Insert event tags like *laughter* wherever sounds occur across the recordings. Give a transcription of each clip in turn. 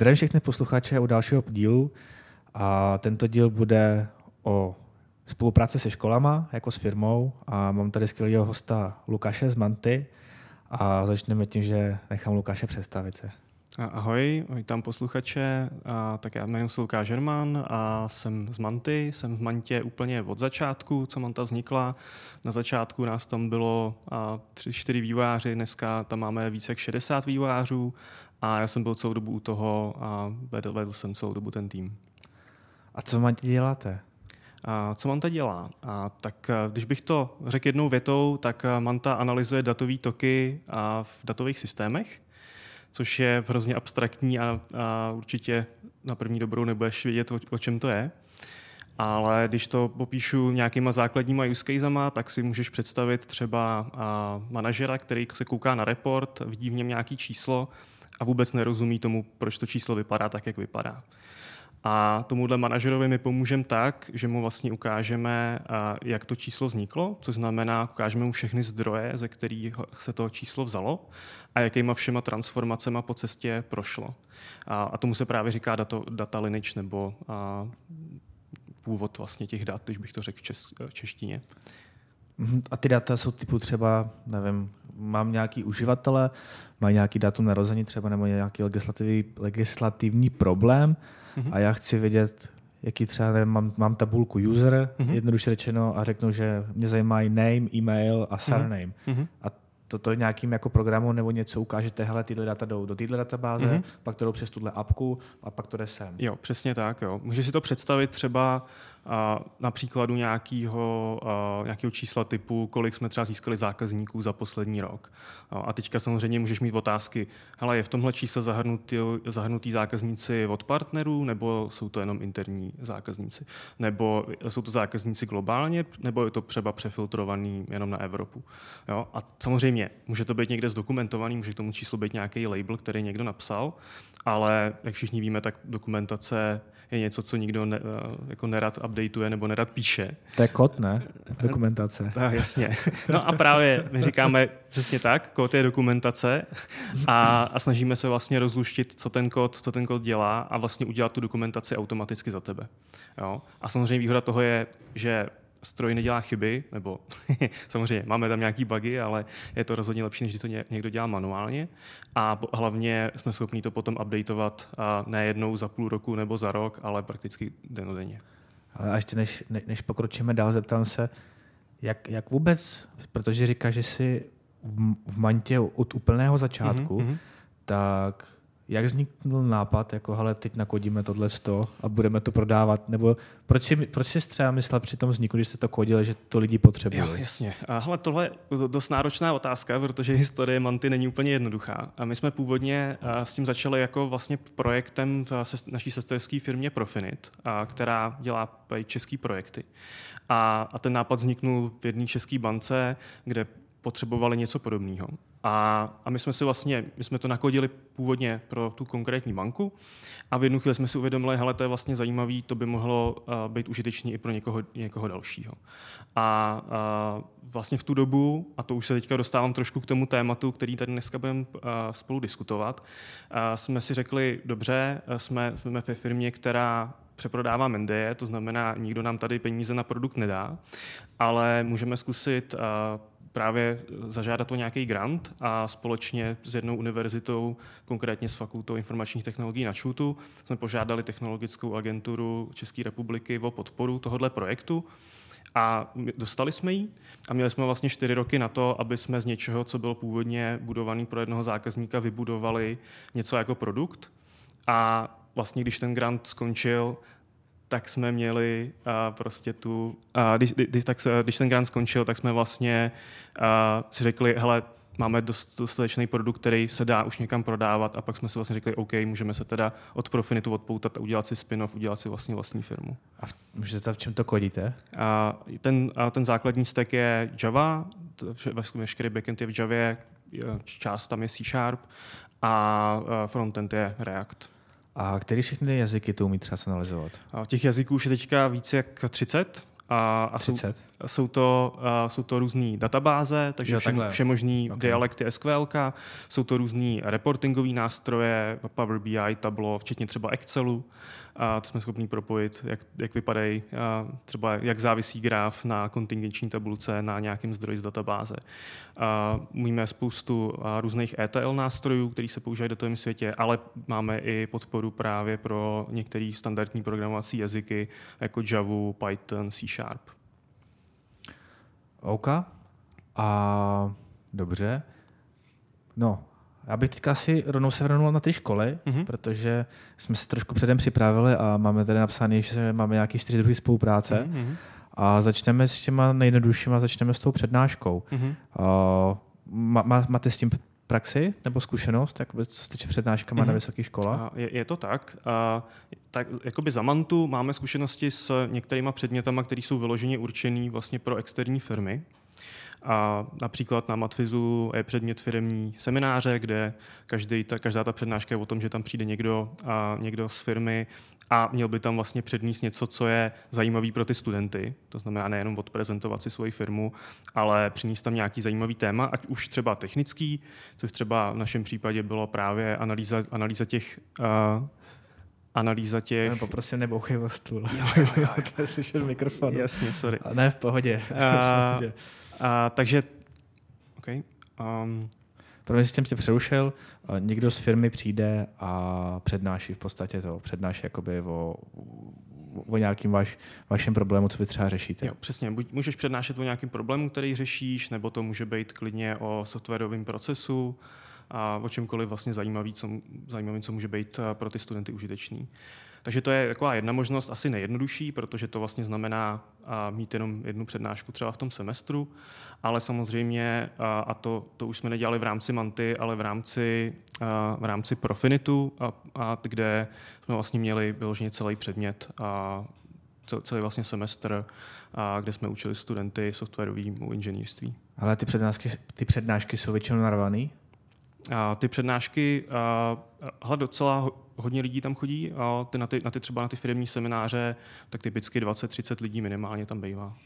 Zdravím všechny posluchače u dalšího dílu a tento díl bude o spolupráci se školama, jako s firmou a mám tady skvělého hosta Lukáše z Manty a začneme tím, že nechám Lukáše představit se. Ahoj, vítám posluchače. A, tak já jmenuji se Lukáš Žerman a jsem z Manty. Jsem v Mantě úplně od začátku, co Manta vznikla. Na začátku nás tam bylo tři, čtyři vývojáři, dneska tam máme více jak 60 vývojářů a já jsem byl celou dobu u toho a vedl, vedl jsem celou dobu ten tým. A co Mantě děláte? A co Manta dělá? A tak když bych to řekl jednou větou, tak Manta analyzuje datové toky a v datových systémech což je hrozně abstraktní a, a určitě na první dobrou nebudeš vědět, o, o čem to je. Ale když to popíšu nějakýma základníma use casema, tak si můžeš představit třeba manažera, který se kouká na report, vidí v něm nějaký číslo a vůbec nerozumí tomu, proč to číslo vypadá tak, jak vypadá. A tomuhle manažerovi my pomůžeme tak, že mu vlastně ukážeme, jak to číslo vzniklo, což znamená, ukážeme mu všechny zdroje, ze kterých se to číslo vzalo a jakýma všema transformacemi po cestě prošlo. A, tomu se právě říká dato, data lineage nebo původ vlastně těch dat, když bych to řekl v češtině. Mhm, a ty data jsou typu třeba, nevím, mám nějaký uživatele, má nějaký datum narození třeba nebo nějaký legislativní, legislativní problém, mm-hmm. a já chci vědět, jaký třeba nevím, mám, mám tabulku user, mm-hmm. jednoduše řečeno, a řeknu, že mě zajímají name, e-mail a surname. Mm-hmm. A toto nějakým jako programu nebo něco ukážete, hele, tyhle data jdou do téhle databáze, mm-hmm. pak to jdou přes tuhle apku a pak to jde sem. Jo, přesně tak. Jo. Můžeš si to představit třeba na příkladu nějakého, nějakého čísla typu, kolik jsme třeba získali zákazníků za poslední rok. A teďka samozřejmě můžeš mít otázky, hele, je v tomhle čísle zahrnutý, zahrnutý zákazníci od partnerů, nebo jsou to jenom interní zákazníci? Nebo jsou to zákazníci globálně, nebo je to třeba přefiltrovaný jenom na Evropu? Jo? A samozřejmě může to být někde zdokumentovaný, může k tomu číslu být nějaký label, který někdo napsal, ale jak všichni víme, tak dokumentace je něco, co nikdo ne, jako nerad updateuje nebo nerad píše. To je kód, ne? Dokumentace. *laughs* Tak, jasně. No a právě my říkáme přesně tak, kód je dokumentace a, a snažíme se vlastně rozluštit, co ten kód, co ten kód dělá a vlastně udělat tu dokumentaci automaticky za tebe. Jo? A samozřejmě výhoda toho je, že stroj nedělá chyby, nebo *laughs* samozřejmě máme tam nějaký bugy, ale je to rozhodně lepší, než když to někdo dělá manuálně. A hlavně jsme schopni to potom updateovat ne jednou za půl roku nebo za rok, ale prakticky denodenně. Ale a ještě než, ne, než pokročíme dál, zeptám se, jak, jak vůbec, protože říká, že jsi v, v Mantě od úplného začátku, mm-hmm. tak jak vznikl nápad, jako hele, teď nakodíme tohle sto a budeme to prodávat, nebo proč si, proč jsi třeba myslel při tom vzniku, když jste to kodili, že to lidi potřebují? Jo, jasně. A hele, tohle je dost náročná otázka, protože historie Manty není úplně jednoduchá. A my jsme původně s tím začali jako vlastně projektem v naší sesterské firmě Profinit, která dělá české projekty. A, a ten nápad vzniknul v jedné české bance, kde potřebovali něco podobného. A, a my jsme si vlastně, my jsme to nakodili původně pro tu konkrétní banku a v jednu chvíli jsme si uvědomili, hele, to je vlastně zajímavý, to by mohlo uh, být užitečný i pro někoho, někoho dalšího. A uh, vlastně v tu dobu, a to už se teďka dostávám trošku k tomu tématu, který tady dneska budeme uh, spolu diskutovat, uh, jsme si řekli, dobře, jsme, jsme ve firmě, která přeprodává Mendeje, to znamená, nikdo nám tady peníze na produkt nedá, ale můžeme zkusit uh, právě zažádat o nějaký grant a společně s jednou univerzitou, konkrétně s Fakultou informačních technologií na ČUTu, jsme požádali technologickou agenturu České republiky o podporu tohoto projektu. A dostali jsme ji a měli jsme vlastně čtyři roky na to, aby jsme z něčeho, co bylo původně budovaný pro jednoho zákazníka, vybudovali něco jako produkt. A vlastně, když ten grant skončil, tak jsme měli uh, prostě tu, uh, když, když, tak, když ten grant skončil, tak jsme vlastně uh, si řekli, hele, máme dost, dostatečný produkt, který se dá už někam prodávat a pak jsme si vlastně řekli, OK, můžeme se teda od Profinitu odpoutat a udělat si spin-off, udělat si vlastně vlastní firmu. A můžete v čem to kodíte? A ten, a ten základní stack je Java, veškerý backend je v Javě, část tam je C Sharp a frontend je React. A který všechny jazyky to umí třeba analyzovat? A těch jazyků už je teďka více jak 30. A, a 30? Jsou, jsou to, uh, jsou to různé databáze, takže vše, všemožný okay. dialekty SQL, jsou to různé reportingové nástroje, Power BI, Tableau, včetně třeba Excelu. A to jsme schopni propojit, jak, jak vypadají, třeba jak závisí graf na kontingenční tabulce na nějakém zdroji z databáze. A umíme spoustu různých ETL nástrojů, které se používají do toho světě, ale máme i podporu právě pro některé standardní programovací jazyky, jako Java, Python, C Sharp. OK. A dobře. No, já bych teďka asi rovnou se vrnul na ty školy, mm-hmm. protože jsme se trošku předem připravili a máme tady napsané, že máme nějaké čtyři druhy spolupráce. Mm-hmm. A začneme s těma nejjednoduššíma, začneme s tou přednáškou. Mm-hmm. Uh, má, máte s tím praxi nebo zkušenost, jak co se týče přednáškama mm-hmm. na vysokých školách? Je, je to tak. A, tak jakoby za Mantu máme zkušenosti s některýma předmětama, které jsou vyloženě určený vlastně pro externí firmy. A například na Matfizu je předmět firmní semináře, kde každý, ta, každá ta přednáška je o tom, že tam přijde někdo, a někdo z firmy a měl by tam vlastně předníst něco, co je zajímavý pro ty studenty. To znamená nejenom odprezentovat si svoji firmu, ale přinést tam nějaký zajímavý téma, ať už třeba technický, což třeba v našem případě bylo právě analýza, analýza těch uh, analýza těch... Poprosím, nebouchej o stůl. Jo, jo, jo. *laughs* to je slyšet mikrofon. Jasně, sorry. A ne, v pohodě. Uh, *laughs* pohodě. A, takže, OK. Um, Protože jsem tě přerušil, někdo z firmy přijde a přednáší v podstatě to, přednáší jakoby o, o nějakým vaš, vašem problému, co vy třeba řešíte. Jo, přesně. Buď můžeš přednášet o nějakém problému, který řešíš, nebo to může být klidně o softwarovém procesu a o čemkoliv vlastně zajímavý, co, zajímavý, co může být pro ty studenty užitečný. Takže to je taková jedna možnost, asi nejjednodušší, protože to vlastně znamená mít jenom jednu přednášku třeba v tom semestru, ale samozřejmě, a to, to už jsme nedělali v rámci Manty, ale v rámci, v rámci Profinitu, a, a kde jsme vlastně měli vyloženě celý předmět a celý vlastně semestr, a kde jsme učili studenty softwarovému inženýrství. Ale ty přednášky, ty přednášky jsou většinou narvaný? A ty přednášky, a, docela hodně lidí tam chodí a ty na, ty, na ty třeba na ty firmní semináře, tak typicky 20-30 lidí minimálně tam bývá.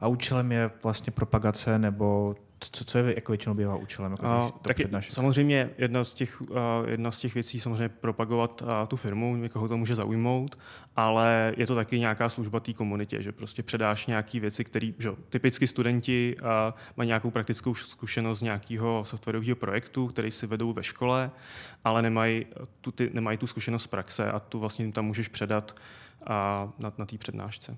A účelem je vlastně propagace nebo co, co je jako většinou bývá účelem? Jako a, tak samozřejmě jedna z, těch, uh, jedna z těch věcí samozřejmě propagovat uh, tu firmu, někoho to může zaujmout, ale je to taky nějaká služba té komunitě, že prostě předáš nějaké věci, které, že typicky studenti uh, mají nějakou praktickou zkušenost z nějakého softwarového projektu, který si vedou ve škole, ale nemají tu, ty, nemají tu zkušenost z praxe a tu vlastně tam můžeš předat uh, na, na té přednášce.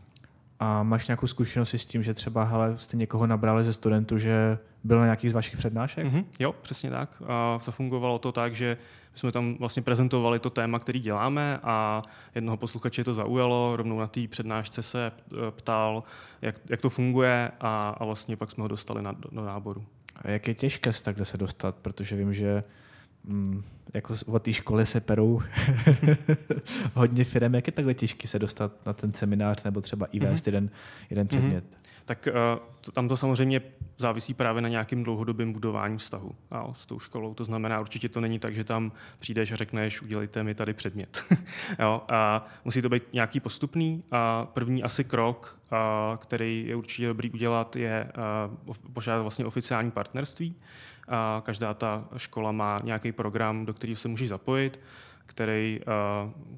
A máš nějakou zkušenost s tím, že třeba hele, jste někoho nabrali ze studentů, že byl na nějakých z vašich přednášek? Mm-hmm, jo, přesně tak. A zafungovalo to tak, že jsme tam vlastně prezentovali to téma, který děláme a jednoho posluchače to zaujalo, rovnou na té přednášce se e, ptal, jak, jak to funguje a, a vlastně pak jsme ho dostali na, do náboru. A jak je těžké se takhle se dostat, protože vím, že mm, jako od té školy se perou *laughs* hodně firm. Jak je takhle těžké se dostat na ten seminář nebo třeba i vést mm-hmm. jeden, jeden předmět? Mm-hmm. Tak uh, tam to samozřejmě závisí právě na nějakým dlouhodobým budování vztahu a s tou školou. To znamená, určitě to není tak, že tam přijdeš a řekneš, udělejte mi tady předmět. *laughs* jo? A musí to být nějaký postupný. A první asi krok, a, který je určitě dobrý udělat, je uh, požádat vlastně oficiální partnerství. A každá ta škola má nějaký program, do kterého se můžeš zapojit, který,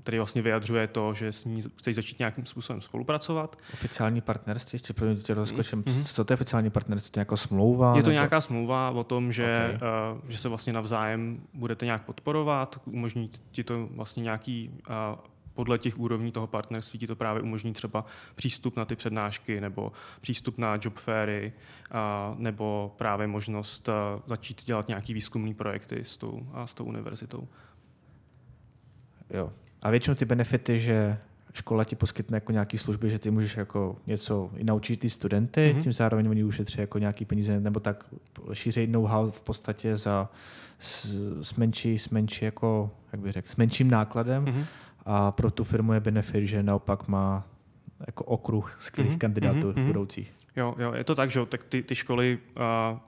který vlastně vyjadřuje to, že s ní chceš začít nějakým způsobem spolupracovat. Oficiální partnerství, ještě pro tě rozkočím, mm-hmm. co to je oficiální partnerství? To je jako smlouva? Je to nebo... nějaká smlouva o tom, že, okay. že se vlastně navzájem budete nějak podporovat, umožní ti to vlastně nějaký podle těch úrovní toho partnerství ti to právě umožní třeba přístup na ty přednášky nebo přístup na job fairy a, nebo právě možnost a, začít dělat nějaký výzkumný projekty s tou, a s tou univerzitou. Jo. A většinou ty benefity, že škola ti poskytne jako nějaký služby, že ty můžeš jako něco i naučit ty studenty, mm-hmm. tím zároveň oni ušetří jako nějaký peníze, nebo tak šířej know-how v podstatě za s, s menší, s menší jako, jak bych řekl, s menším nákladem. Mm-hmm a pro tu firmu je benefit, že naopak má jako okruh skvělých mm-hmm. kandidátů mm-hmm. budoucích. Jo, jo, je to tak, že tak ty, ty školy, uh,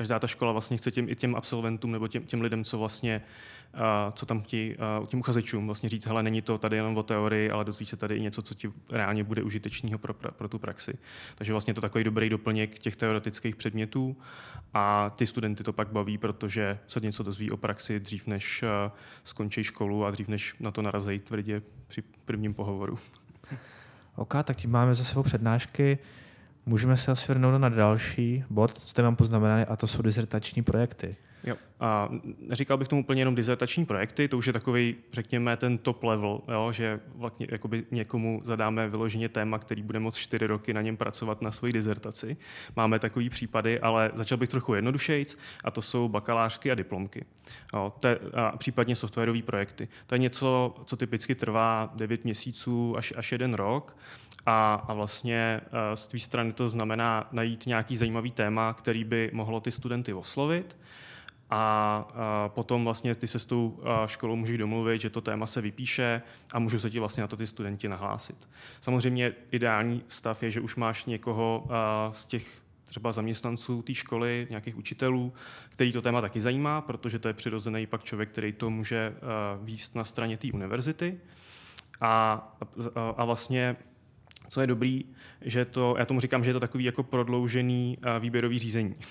každá ta škola vlastně chce těm, i těm absolventům nebo těm, těm lidem, co vlastně co tam ti, těm uchazečům vlastně říct, hele, není to tady jenom o teorii, ale dozví se tady i něco, co ti reálně bude užitečného pro, pro tu praxi. Takže vlastně to takový dobrý doplněk těch teoretických předmětů a ty studenty to pak baví, protože se něco dozví o praxi dřív, než skončí školu a dřív, než na to narazí tvrdě při prvním pohovoru. *laughs* OK, tak tím máme za sebou přednášky. Můžeme se asi vrnout na další bod, co tady mám poznamenané, a to jsou dizertační projekty. Jo. A neříkal bych tomu úplně jenom dizertační projekty, to už je takový, řekněme, ten top level, jo, že vlastně jakoby někomu zadáme vyloženě téma, který bude moct čtyři roky na něm pracovat na svoji dizertaci. Máme takový případy, ale začal bych trochu jednodušejc, a to jsou bakalářky a diplomky. Jo, te, a případně softwarové projekty. To je něco, co typicky trvá 9 měsíců až, až jeden rok a, a vlastně eh, z tvé strany to znamená najít nějaký zajímavý téma, který by mohlo ty studenty oslovit a, a potom vlastně ty se s tou školou můžeš domluvit, že to téma se vypíše a můžou se ti vlastně na to ty studenti nahlásit. Samozřejmě ideální stav je, že už máš někoho z těch třeba zaměstnanců té školy, nějakých učitelů, který to téma taky zajímá, protože to je přirozený pak člověk, který to může výst na straně té univerzity. A, a vlastně co je dobrý, že to, já tomu říkám, že je to takový jako prodloužený uh, výběrový řízení. *laughs*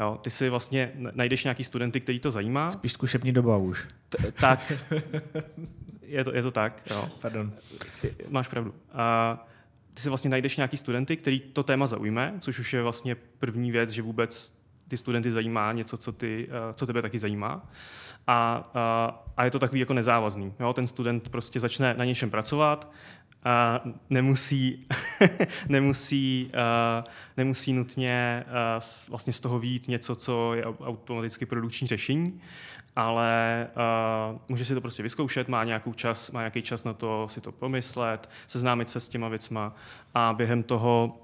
Jo, ty si vlastně najdeš nějaký studenty, který to zajímá. Spíš zkušební doba už. T- tak, je to, je to tak. Jo. Pardon. Máš pravdu. Uh, ty si vlastně najdeš nějaký studenty, který to téma zaujme, což už je vlastně první věc, že vůbec ty studenty zajímá něco, co, ty, uh, co tebe taky zajímá. A, a, a je to takový jako nezávazný. Jo? Ten student prostě začne na něčem pracovat, a nemusí, *laughs* nemusí, uh, nemusí nutně uh, vlastně z toho vít něco, co je automaticky produkční řešení, ale uh, může si to prostě vyzkoušet, má, nějakou čas, má nějaký čas na to si to pomyslet, seznámit se s těma věcma a během toho,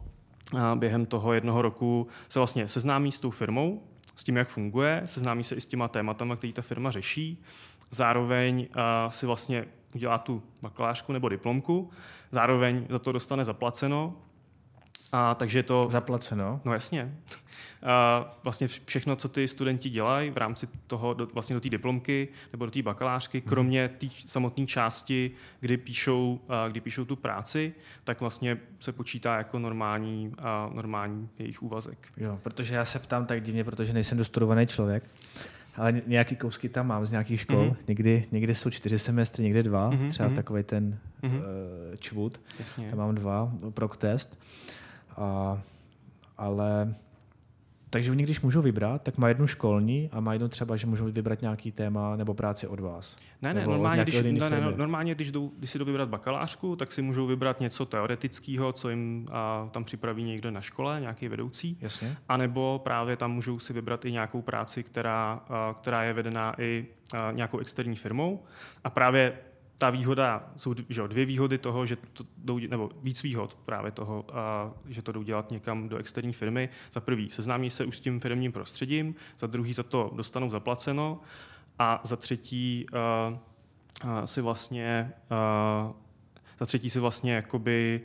uh, během toho jednoho roku se vlastně seznámí s tou firmou, s tím, jak funguje, seznámí se i s těma tématama, které ta firma řeší. Zároveň uh, si vlastně udělá tu bakalářku nebo diplomku, zároveň za to dostane zaplaceno. A takže to... Zaplaceno? No jasně. Vlastně všechno, co ty studenti dělají v rámci toho, do, vlastně do té diplomky nebo do té bakalářky, mhm. kromě té samotné části, kdy píšou, kdy píšou tu práci, tak vlastně se počítá jako normální, normální jejich úvazek. Jo, protože já se ptám tak divně, protože nejsem dostudovaný člověk ale nějaký kousky tam mám z nějakých škol. Mm-hmm. Někdy, někdy jsou čtyři semestry, někdy dva. Mm-hmm. Třeba mm-hmm. takový ten mm-hmm. uh, čvut. Jasně. Tam mám dva, prok test. A, ale takže oni, když můžou vybrat, tak má jednu školní a má jednu třeba, že můžou vybrat nějaký téma nebo práci od vás. Ne, ne, normálně, když, ne, ne, normálně když, jdou, když si jdou vybrat bakalářku, tak si můžou vybrat něco teoretického, co jim a, tam připraví někdo na škole, nějaký vedoucí. Jasně. A nebo právě tam můžou si vybrat i nějakou práci, která, a, která je vedená i a, nějakou externí firmou. A právě ta výhoda, jsou že, dvě výhody toho, že to jdou, nebo víc výhod právě toho, a, že to jdou dělat někam do externí firmy. Za prvý, seznámí se už s tím firmním prostředím, za druhý za to dostanou zaplaceno a za třetí a, a, si vlastně a, za třetí si vlastně jakoby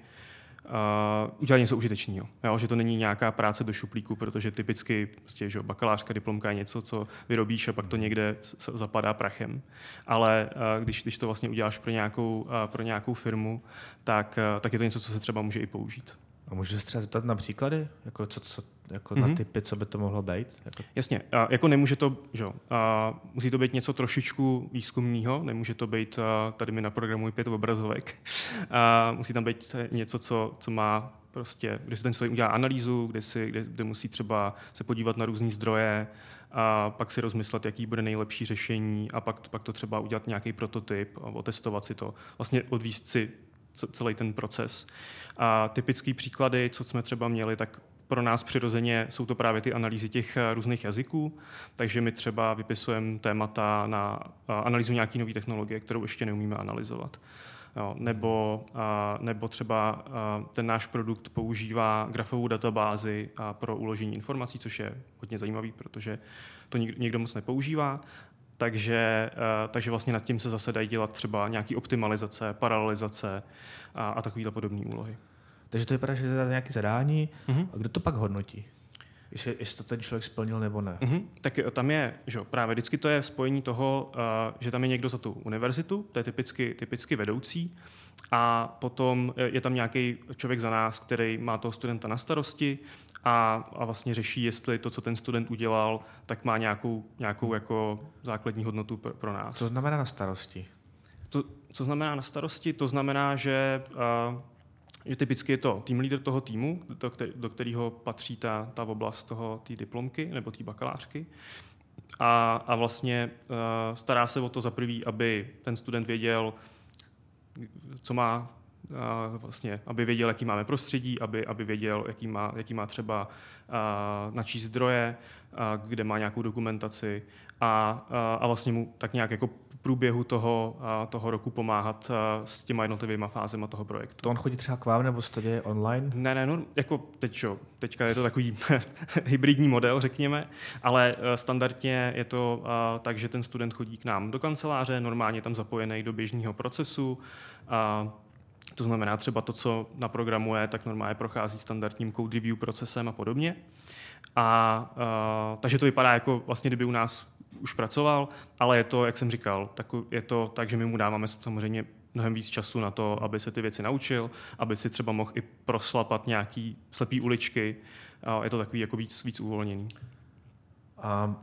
uh, udělat něco užitečného. Že to není nějaká práce do šuplíku, protože typicky prostě, že bakalářka, diplomka je něco, co vyrobíš a pak to někde zapadá prachem. Ale uh, když, když to vlastně uděláš pro nějakou, uh, pro nějakou firmu, tak, uh, tak je to něco, co se třeba může i použít. A můžu se třeba zeptat na příklady? Jako, co, co, jako mm-hmm. na mhm. typy, co by to mohlo být? Jako... Jasně, a jako nemůže to, že a musí to být něco trošičku výzkumného, nemůže to být, a tady mi naprogramují pět obrazovek. A musí tam být něco, co, co má prostě, kde si ten člověk udělá analýzu, kde, si, kde, kde musí třeba se podívat na různé zdroje, a pak si rozmyslet, jaký bude nejlepší řešení a pak, pak to třeba udělat nějaký prototyp a otestovat si to. Vlastně odvíst si celý ten proces. A typický příklady, co jsme třeba měli, tak pro nás přirozeně jsou to právě ty analýzy těch eh, různých jazyků, takže my třeba vypisujeme témata na analýzu nějaké nové technologie, kterou ještě neumíme analyzovat. Jo, nebo, a, nebo třeba a, ten náš produkt používá grafovou databázi a pro uložení informací, což je hodně zajímavý, protože to nikdo, někdo moc nepoužívá. Takže, uh, takže vlastně nad tím se zase dají dělat třeba nějaký optimalizace, paralelizace a, a takovéhle podobné úlohy. Takže to vypadá, že je nějaké zadání. Mm-hmm. A kdo to pak hodnotí? Jestli, jestli to ten člověk splnil nebo ne. Mm-hmm. Tak tam je, že právě vždycky to je spojení toho, uh, že tam je někdo za tu univerzitu, to je typicky, typicky vedoucí, a potom je tam nějaký člověk za nás, který má toho studenta na starosti a, a vlastně řeší, jestli to, co ten student udělal, tak má nějakou, nějakou jako základní hodnotu pro, pro nás. Co znamená na starosti? To, co znamená na starosti? To znamená, že uh, je typicky je to tým leader toho týmu, do, který, do kterého patří ta, ta oblast toho, té diplomky nebo té bakalářky. A, a vlastně uh, stará se o to za prvý, aby ten student věděl, co má vlastně, aby věděl, jaký máme prostředí, aby, aby věděl, jaký má, jaký má třeba načíst zdroje, kde má nějakou dokumentaci a, a vlastně mu tak nějak jako v průběhu toho, toho roku pomáhat s těma jednotlivými fázemi toho projektu. To on chodí třeba k vám nebo to děje online? Ne, ne, no, jako teď, čo, teďka je to takový *laughs* hybridní model, řekněme, ale e, standardně je to tak, že ten student chodí k nám do kanceláře, normálně tam zapojený do běžného procesu, to znamená třeba to, co naprogramuje, tak normálně prochází standardním code review procesem a podobně. A, a takže to vypadá jako vlastně, kdyby u nás už pracoval, ale je to, jak jsem říkal, tak, je to tak, že my mu dáváme samozřejmě mnohem víc času na to, aby se ty věci naučil, aby si třeba mohl i proslapat nějaký slepý uličky. A je to takový jako víc, víc uvolněný. A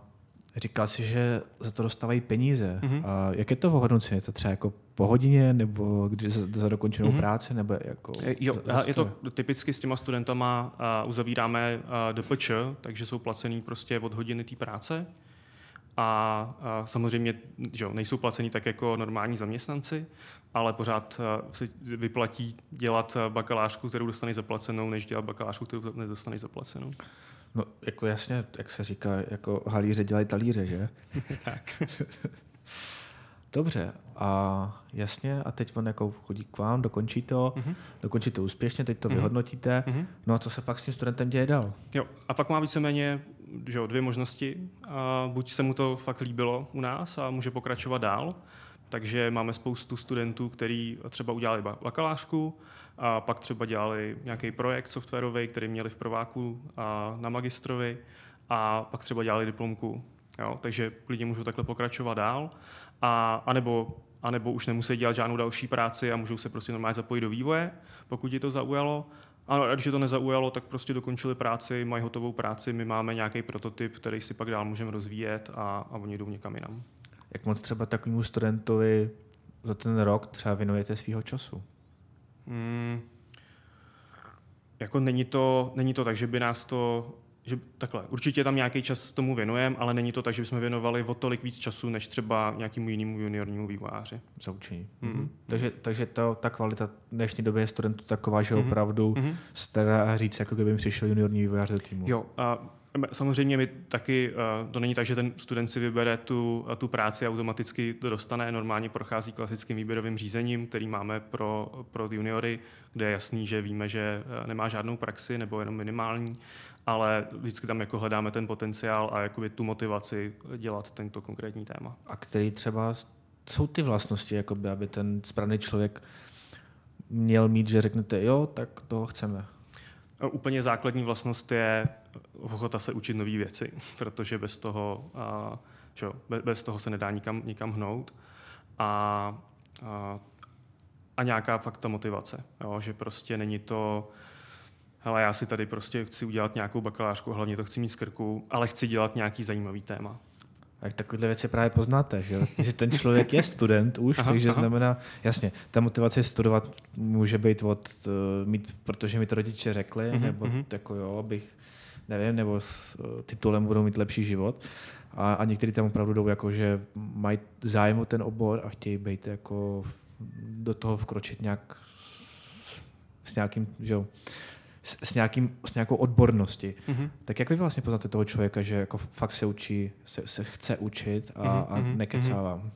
říkal si, že za to dostávají peníze. Mm-hmm. A jak je to hodnocení? Je to třeba jako po hodině, nebo když za, za dokončenou mm-hmm. práci, nebo jako... Jo, za, je to typicky s těma studentama uh, uzavíráme uh, DPČ, takže jsou placený prostě od hodiny té práce a, a samozřejmě že nejsou placení tak jako normální zaměstnanci, ale pořád se vyplatí dělat bakalářku, kterou dostaneš zaplacenou, než dělat bakalářku, kterou nedostaneš zaplacenou. No, jako jasně, jak se říká, jako halíře dělají talíře, že? *laughs* tak. *laughs* Dobře, a jasně, a teď on jako chodí k vám, dokončí to, mm-hmm. dokončí to úspěšně, teď to mm-hmm. vyhodnotíte, mm-hmm. no a co se pak s tím studentem děje dál? Jo, a pak má víceméně že jo, dvě možnosti. A buď se mu to fakt líbilo u nás a může pokračovat dál, takže máme spoustu studentů, kteří třeba udělali bakalářku a pak třeba dělali nějaký projekt softwarový, který měli v prováku a na magistrovi a pak třeba dělali diplomku. Jo, takže lidi můžou takhle pokračovat dál. A, anebo, anebo už nemusí dělat žádnou další práci a můžou se prostě normálně zapojit do vývoje, pokud je to zaujalo. A když je to nezaujalo, tak prostě dokončili práci, mají hotovou práci, my máme nějaký prototyp, který si pak dál můžeme rozvíjet a, a oni jdou někam jinam. Jak moc třeba takovému studentovi za ten rok třeba věnujete svého času? Hmm, jako není to, není to tak, že by nás to že takhle, určitě tam nějaký čas tomu věnujeme, ale není to tak, že bychom věnovali o tolik víc času, než třeba nějakému jinému juniornímu vývojáři. Za učení. Mm-hmm. Takže, takže to, ta kvalita dnešní doby je studentů taková, že mm-hmm. opravdu mm-hmm. se dá říct, jako kdyby přišel juniorní vývojář do týmu. Jo, a Samozřejmě my taky, to není tak, že ten student si vybere tu, tu práci a automaticky to dostane. Normálně prochází klasickým výběrovým řízením, který máme pro, pro juniory, kde je jasný, že víme, že nemá žádnou praxi nebo jenom minimální ale vždycky tam jako hledáme ten potenciál a jakoby tu motivaci dělat tento konkrétní téma. A který třeba jsou ty vlastnosti, jakoby, aby ten správný člověk měl mít, že řeknete, jo, tak toho chceme. A úplně základní vlastnost je ochota se učit nové věci, *laughs* protože bez toho, a, čo, bez toho se nedá nikam, nikam hnout. A, a, a nějaká fakt ta motivace, jo, že prostě není to, hele, já si tady prostě chci udělat nějakou bakalářku, hlavně to chci mít z krku, ale chci dělat nějaký zajímavý téma. Tak takovéhle věci právě poznáte, že, *laughs* že ten člověk je student už, aha, takže aha. znamená, jasně, ta motivace studovat může být od, uh, mít, protože mi to rodiče řekli, uh-huh, nebo uh-huh. jako jo, abych, nevím, nebo s uh, titulem budou mít lepší život. A, a někteří tam opravdu jdou jako, že mají zájem o ten obor a chtějí být jako do toho vkročit nějak s nějakým, že jo, s, s, nějakým, s nějakou odborností. Mm-hmm. Tak jak vy vlastně poznáte toho člověka, že jako fakt se učí, se, se chce učit a, mm-hmm. a mhm, nekecává? Mm-hmm.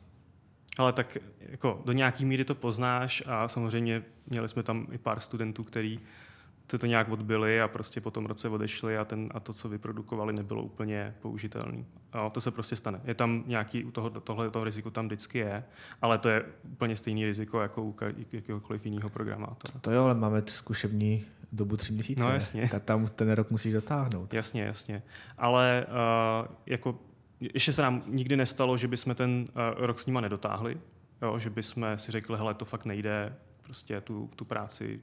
Ale tak jako do nějaký míry to poznáš a samozřejmě měli jsme tam i pár studentů, který ty to nějak odbyli a prostě po tom roce odešli a, ten, a to, co vyprodukovali, nebylo úplně použitelné. to se prostě stane. Je tam nějaký, u toho, tohle toho riziko tam vždycky je, ale to je úplně stejný riziko jako u jakéhokoliv jiného programátora. To, to jo, ale máme zkušební dobu tři měsíce. No jasně. A tam ten rok musíš dotáhnout. Jasně, jasně. Ale uh, jako ještě se nám nikdy nestalo, že bychom ten uh, rok s nima nedotáhli, jo, že bychom si řekli, hele, to fakt nejde, prostě tu, tu práci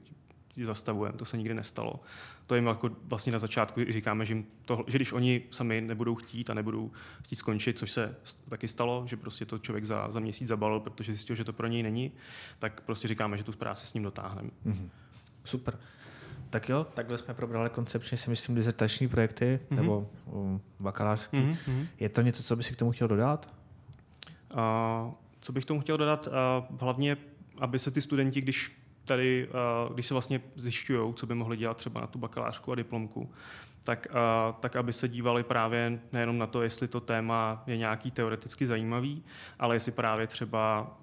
zastavujeme, to se nikdy nestalo. To jim jako vlastně na začátku říkáme, že, jim to, že když oni sami nebudou chtít a nebudou chtít skončit, což se taky stalo, že prostě to člověk za, za měsíc zabalil, protože zjistil, že to pro něj není, tak prostě říkáme, že tu práci s ním dotáhneme. Mm-hmm. Super. Tak jo, takhle jsme probrali koncepčně si myslím dizertační projekty mm-hmm. nebo um, bakalářský. Mm-hmm. Je to něco, co by si k tomu chtěl dodat? Uh, co bych tomu chtěl dodat? Uh, hlavně, aby se ty studenti, když tady, uh, když se vlastně zjišťují, co by mohli dělat třeba na tu bakalářku a diplomku, tak, uh, tak aby se dívali právě nejenom na to, jestli to téma je nějaký teoreticky zajímavý, ale jestli právě třeba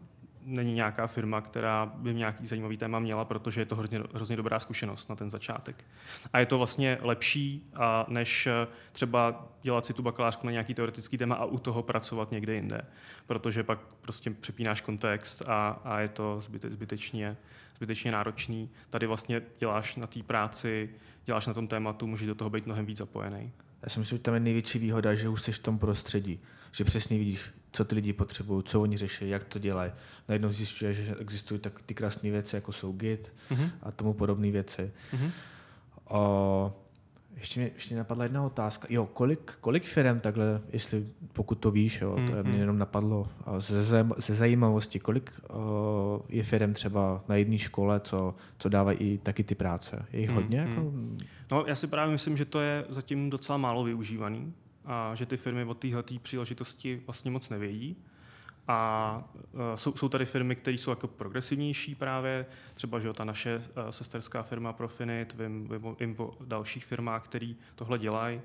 není nějaká firma, která by nějaký zajímavý téma měla, protože je to hrozně, hrozně dobrá zkušenost na ten začátek. A je to vlastně lepší, a než eh, třeba dělat si tu bakalářku na nějaký teoretický téma a u toho pracovat někde jinde. Protože pak prostě přepínáš kontext a, a je to zbyte, zbytečně, zbytečně náročný. Tady vlastně děláš na té práci, děláš na tom tématu, můžeš do toho být mnohem víc zapojený. Já si myslím, že tam je největší výhoda, že už jsi v tom prostředí, že přesně vidíš, co ty lidi potřebují, co oni řeší, jak to dělají. Najednou zjišťuje, že existují tak ty krásné věci, jako jsou Git mm-hmm. a tomu podobné věci. Mm-hmm. O, ještě mě, ještě mě napadla jedna otázka. Jo, kolik, kolik firm takhle, jestli pokud to víš, jo, to mm-hmm. mě jenom napadlo ze, ze zajímavosti, kolik o, je firm třeba na jedné škole, co, co dávají i taky ty práce? Je jich mm-hmm. hodně? Jako? No, já si právě myslím, že to je zatím docela málo využívaný a že ty firmy o téhle příležitosti vlastně moc nevědí. A uh, jsou, jsou tady firmy, které jsou jako progresivnější právě, třeba že ta naše uh, sesterská firma Profinit, vím, vím, vím o dalších firmách, které tohle dělají,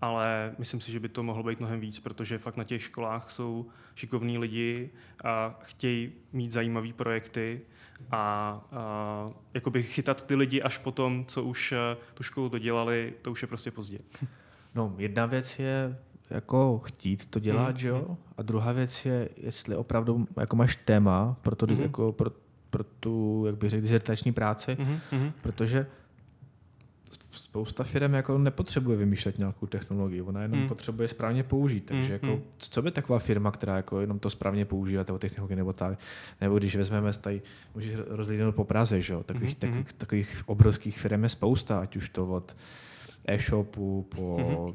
ale myslím si, že by to mohlo být mnohem víc, protože fakt na těch školách jsou šikovní lidi a chtějí mít zajímavé projekty a, a jakoby chytat ty lidi až potom, co už tu školu dodělali, to už je prostě pozdě. No, jedna věc je jako chtít to dělat, mm. že jo? Hmm. A druhá věc je, jestli opravdu jako máš téma pro, to, mm. jako pro, pro tu, jak bych řekl, dizertační práci, mm. protože spousta firm jako nepotřebuje vymýšlet nějakou technologii, ona jenom mm. potřebuje správně použít. Takže mm. jako, hmm. co by taková firma, která jako jenom to správně používá, nebo technologii nebo tak, nebo když vezmeme tady, můžeš rozlídnout po Praze, že jo? Takových, mm. takových, takových obrovských firm je spousta, ať už to od e-shopu, po mm-hmm.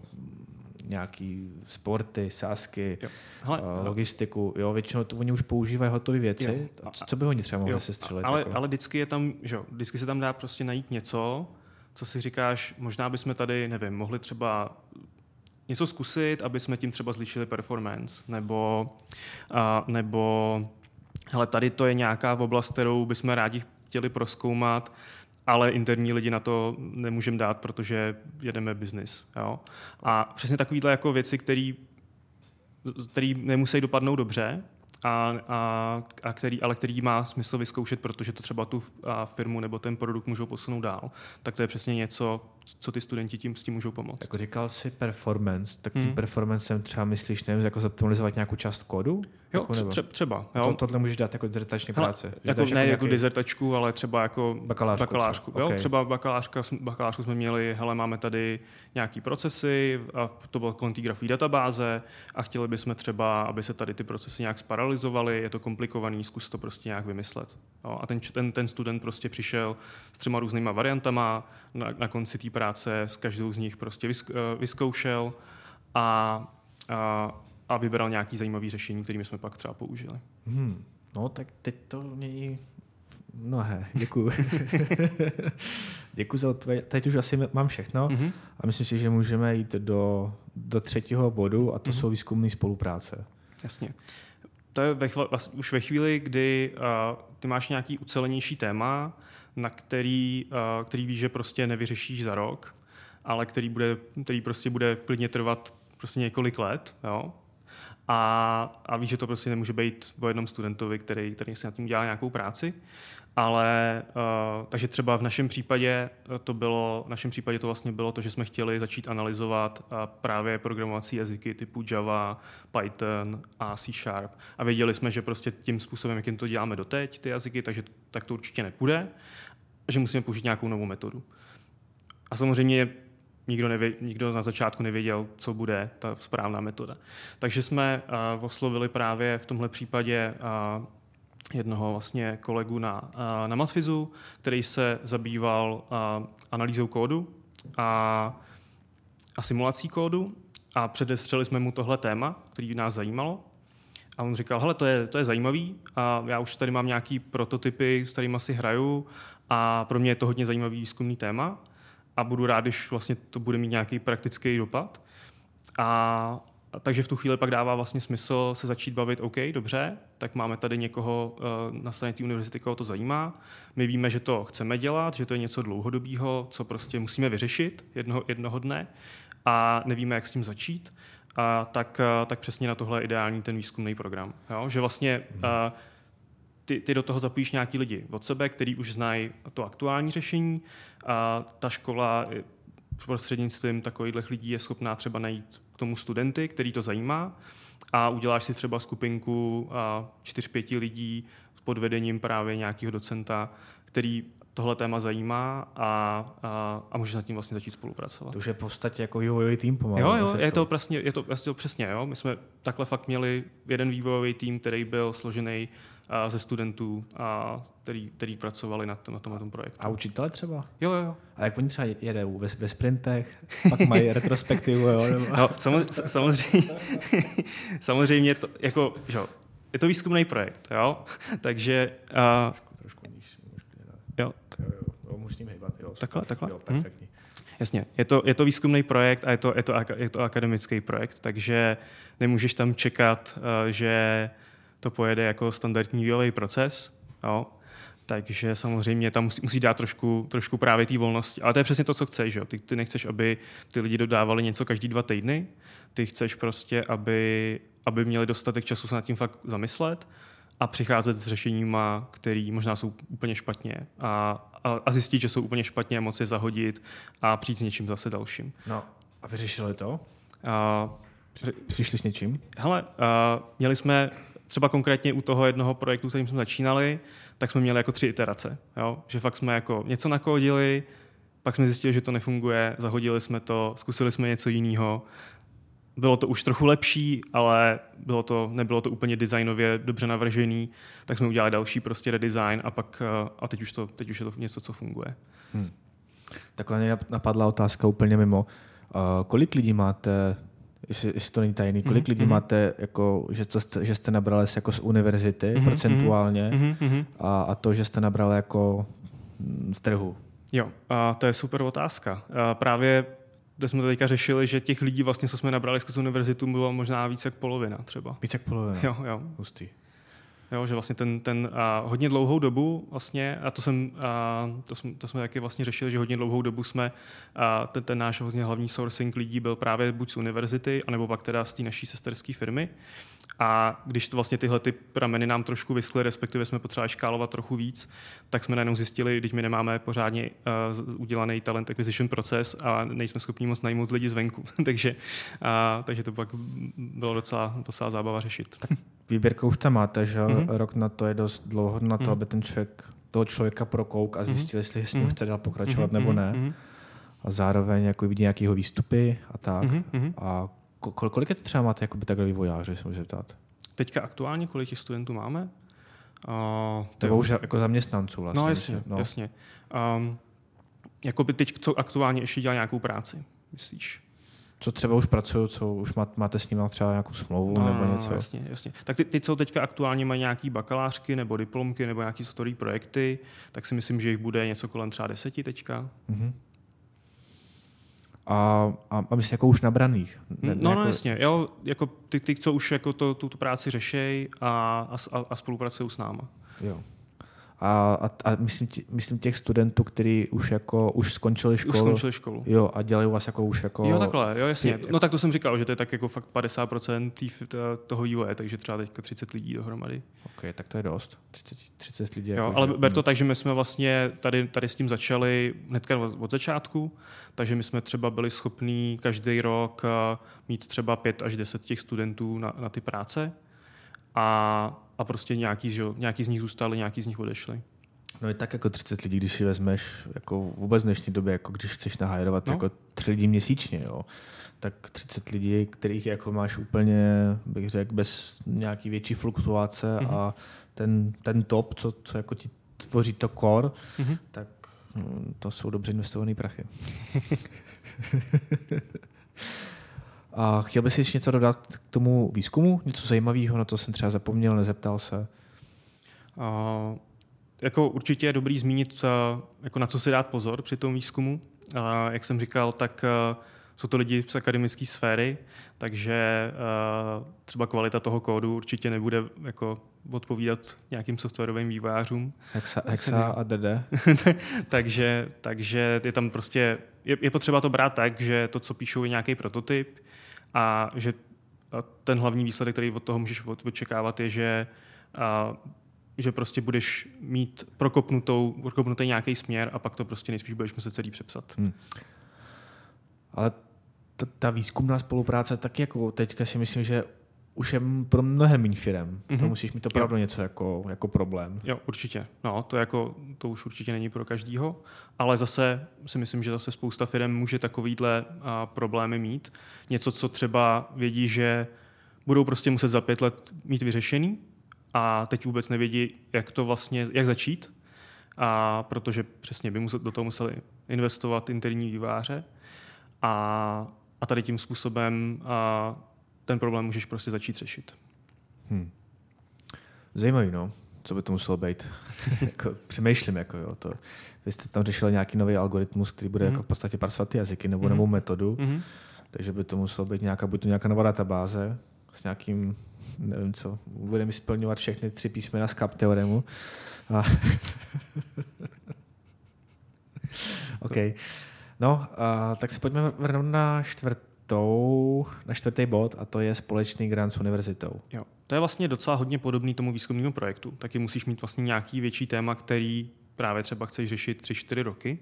Nějaký sporty, sásky, jo. Hele, uh, logistiku. Jo, většinou to oni už používají hotové věci. Jo. Co, by oni třeba mohli jo. střelit? Ale, jako? ale vždycky, je tam, že, vždycky se tam dá prostě najít něco, co si říkáš, možná bychom tady, nevím, mohli třeba něco zkusit, aby jsme tím třeba zlišili performance, nebo, uh, nebo hele, tady to je nějaká oblast, kterou bychom rádi chtěli proskoumat, ale interní lidi na to nemůžeme dát, protože jedeme biznis. A přesně takovýhle jako věci, které nemusí dopadnout dobře, a, a, a který, ale který má smysl vyzkoušet, protože to třeba tu firmu nebo ten produkt můžou posunout dál, tak to je přesně něco, co ty studenti tím s tím můžou pomoct. Jako říkal jsi performance, tak tím hmm. performancem třeba myslíš, nevím, jako zoptimalizovat nějakou část kódu? Jo, jako tře- třeba. Jo. To, tohle můžeš dát jako dizertační práce. Jako, ne jako, nějaký... jako dizertačku, ale třeba jako bakalářku. bakalářku třeba. Jo? Okay. Třeba bakalářka, bakalářku jsme měli, hele, máme tady nějaký procesy, a to té grafové databáze a chtěli bychom třeba, aby se tady ty procesy nějak sparalizovaly, je to komplikovaný, zkus to prostě nějak vymyslet. Jo? A ten, ten, ten student prostě přišel s třema různýma variantama, na, na konci té práce s každou z nich prostě eh, vyzkoušel a, a a vybral nějaký zajímavý řešení, kterými jsme pak třeba použili. Hmm. No, tak teď to mění mnohé. Děkuju. *laughs* Děkuji za odpověď. Teď už asi mám všechno mm-hmm. a myslím si, že můžeme jít do, do třetího bodu a to mm-hmm. jsou výzkumné spolupráce. Jasně. To je ve chvíli, už ve chvíli, kdy uh, ty máš nějaký ucelenější téma, na který, uh, který víš, že prostě nevyřešíš za rok, ale který, bude, který prostě bude klidně trvat prostě několik let, jo? a, a ví, že to prostě nemůže být o jednom studentovi, který, který si nad tím dělá nějakou práci. Ale uh, takže třeba v našem případě to bylo, v našem případě to vlastně bylo to, že jsme chtěli začít analyzovat uh, právě programovací jazyky typu Java, Python a C Sharp. A věděli jsme, že prostě tím způsobem, jakým to děláme doteď, ty jazyky, takže tak to určitě nepůjde, že musíme použít nějakou novou metodu. A samozřejmě nikdo, nevě, nikdo na začátku nevěděl, co bude ta správná metoda. Takže jsme uh, oslovili právě v tomhle případě uh, jednoho vlastně kolegu na, uh, na Matfizu, který se zabýval uh, analýzou kódu a, a simulací kódu a předestřeli jsme mu tohle téma, který nás zajímalo. A on říkal, hele, to je, to je zajímavý a já už tady mám nějaký prototypy, s kterými si hraju a pro mě je to hodně zajímavý výzkumný téma a budu rád, když vlastně to bude mít nějaký praktický dopad. A, takže v tu chvíli pak dává vlastně smysl se začít bavit, OK, dobře, tak máme tady někoho uh, na straně té univerzity, koho to zajímá. My víme, že to chceme dělat, že to je něco dlouhodobého, co prostě musíme vyřešit jednoho, jednoho dne a nevíme, jak s tím začít. A tak, uh, tak přesně na tohle je ideální ten výzkumný program. Jo? Že vlastně uh, ty, ty do toho zapojíš nějaký lidi od sebe, který už znají to aktuální řešení a ta škola prostřednictvím takových lidí je schopná třeba najít k tomu studenty, který to zajímá a uděláš si třeba skupinku čtyř, pěti lidí s podvedením právě nějakého docenta, který tohle téma zajímá a, a, a můžeš nad tím vlastně začít spolupracovat. To už je v podstatě jako vývojový tým pomalu. Jo, jo, je to, přesně, je to, je to přesně, jo. My jsme takhle fakt měli jeden vývojový tým, který byl složený ze studentů, a který, který pracovali na, tom, na tomhle tom projektu. A učitele třeba? Jo, jo, jo. A jak oni třeba jedou ve, ve sprintech, pak mají *laughs* retrospektivu, jo? Nebo... No, samozřejmě, samozřejmě *laughs* to, jako, že, je to výzkumný projekt, jo? Takže... Uh, trošku, trošku níž, jo. Jo, jo, jo, můžu s tím hýbat, jo. Takhle, takhle? Jo, perfektní. Hmm. Jasně, je to, je to výzkumný projekt a je to, je, to, je to akademický projekt, takže nemůžeš tam čekat, uh, že to pojede jako standardní vývojový proces. Jo? Takže samozřejmě tam musí, musí dát trošku, trošku právě té volnosti. Ale to je přesně to, co chceš. Jo? Ty, ty nechceš, aby ty lidi dodávali něco každý dva týdny. Ty chceš prostě, aby, aby měli dostatek času se nad tím fakt zamyslet a přicházet s řešeníma, které možná jsou úplně špatně a, a, a zjistit, že jsou úplně špatně a moci je zahodit a přijít s něčím zase dalším. No a vyřešili to? A, Přišli s něčím? Hele, uh, měli jsme třeba konkrétně u toho jednoho projektu, kterým jsme začínali, tak jsme měli jako tři iterace. Jo? Že fakt jsme jako něco nakodili, pak jsme zjistili, že to nefunguje, zahodili jsme to, zkusili jsme něco jiného. Bylo to už trochu lepší, ale bylo to, nebylo to úplně designově dobře navržený, tak jsme udělali další prostě redesign a pak a teď už, to, teď už je to něco, co funguje. Hmm. Takhle mě napadla otázka úplně mimo. Uh, kolik lidí máte jestli, jestli to není tajný, kolik mm-hmm. lidí mhm. máte, jako, že, co jste, že jste nabrali jako z univerzity mm-hmm. procentuálně mm-hmm. a, a to, že jste nabrali jako mm, z trhu? Jo, a to je super otázka. A právě to jsme teďka řešili, že těch lidí, vlastně, co jsme nabrali z univerzitu, bylo možná více jak polovina třeba. Více jak polovina? Jo, jo. Hustý. Jo, že vlastně ten, ten a hodně dlouhou dobu vlastně, a to, jsem, a to, jsme, to jsme taky vlastně řešili, že hodně dlouhou dobu jsme, a ten, ten náš hodně hlavní sourcing lidí byl právě buď z univerzity, anebo pak teda z té naší sesterské firmy. A když to vlastně tyhle ty prameny nám trošku vyschly, respektive jsme potřebovali škálovat trochu víc, tak jsme najednou zjistili, když my nemáme pořádně uh, udělaný talent acquisition proces a nejsme schopni moc najmout lidi zvenku. *laughs* takže, uh, takže to pak bylo docela, docela zábava řešit. *laughs* Výběrka už tam máte, že mm-hmm. rok na to je dost dlouho na to, mm-hmm. aby ten člověk toho člověka prokouk a mhm. zjistil, mm-hmm. jestli s ním mm-hmm. chce dál pokračovat mm-hmm. nebo ne. Mm-hmm. A zároveň jako vidí nějakého výstupy a tak. Mm-hmm. A kol- kolik je to třeba máte jakoby takhle vývojáři, se můžu zeptat? Teďka aktuálně, kolik těch studentů máme? Uh, to už jako zaměstnanců vlastně. No jasně, no. jasně. Um, jakoby teď, co aktuálně ještě dělá nějakou práci, myslíš? Co třeba už pracují, co už máte s nimi třeba nějakou smlouvu no, nebo něco. Jasně, jasně. Tak ty, ty, co teďka aktuálně mají nějaký bakalářky nebo diplomky nebo nějaký softwarové projekty, tak si myslím, že jich bude něco kolem třeba deseti teďka. Mm-hmm. A, a, a myslím, jako už nabraných. Ne, no, no jako... no jasně, jo, jako ty, ty, co už jako to, tu, tu práci řešejí a, a, a spolupracují s náma. Jo. A, a, a myslím, tě, myslím těch studentů, kteří už jako už skončili školu. Už skončili školu. Jo, a dělají u vás jako už jako... Jo, takhle, jo, jasně. No tak to jsem říkal, že to je tak jako fakt 50% tý, toho UE, takže třeba teďka 30 lidí dohromady. Ok, tak to je dost. 30, 30 lidí. Jo, jako, ale že, ber to tak, že my jsme vlastně tady, tady s tím začali hnedka od, od začátku, takže my jsme třeba byli schopní každý rok eh, mít třeba 5 až 10 těch studentů na, na ty práce a, a prostě nějaký, že, nějaký z nich zůstali, nějaký z nich odešli. No je tak jako 30 lidí, když si vezmeš jako vůbec v dnešní době, jako když chceš nahajrovat no. jako 3 lidí měsíčně, jo, tak 30 lidí, kterých jako máš úplně, bych řekl, bez nějaký větší fluktuace mm-hmm. a ten, ten top, co, co jako ti tvoří to core, mm-hmm. tak hm, to jsou dobře investované prachy. *laughs* a chtěl bys ještě něco dodat k tomu výzkumu? Něco zajímavého? Na to jsem třeba zapomněl, nezeptal se. Uh, jako určitě je dobrý zmínit, uh, jako na co si dát pozor při tom výzkumu. Uh, jak jsem říkal, tak uh, jsou to lidi z akademické sféry, takže uh, třeba kvalita toho kódu určitě nebude jako odpovídat nějakým softwarovým vývojářům. Hexa, Hexa a DD. *laughs* takže, takže je tam prostě, je, je potřeba to brát tak, že to, co píšou, je nějaký prototyp a že ten hlavní výsledek, který od toho můžeš očekávat, je, že a, že prostě budeš mít prokopnutou, prokopnutý nějaký směr a pak to prostě nejspíš budeš muset celý přepsat. Hmm. Ale ta, výzkumná spolupráce taky jako teďka si myslím, že už je pro mnohem méně firm. Mm-hmm. To mhm. musíš mít opravdu jo. něco jako, jako problém. Jo, určitě. No, to, jako, to už určitě není pro každýho, ale zase si myslím, že zase spousta firm může takovýhle a, problémy mít. Něco, co třeba vědí, že budou prostě muset za pět let mít vyřešený a teď vůbec nevědí, jak to vlastně, jak začít, a protože přesně by musel, do toho museli investovat interní výváře a a tady tím způsobem a ten problém můžeš prostě začít řešit. Hmm. Zajímavý, no. Co by to muselo být? *laughs* jako, přemýšlím, jako jo. To, vy jste tam řešili nějaký nový algoritmus, který bude mm-hmm. jako v podstatě parsovat ty jazyky nebo mm-hmm. novou metodu. Mm-hmm. Takže by to muselo být nějaká, buď to nějaká nová databáze s nějakým, nevím co, bude mi splňovat všechny tři písmena z CAP teoremu. A *laughs* OK. No, a, tak se pojďme vrnout na čtvrtou, na čtvrtý bod a to je společný grant s univerzitou. Jo. To je vlastně docela hodně podobný tomu výzkumnému projektu. Taky musíš mít vlastně nějaký větší téma, který právě třeba chceš řešit 3-4 roky.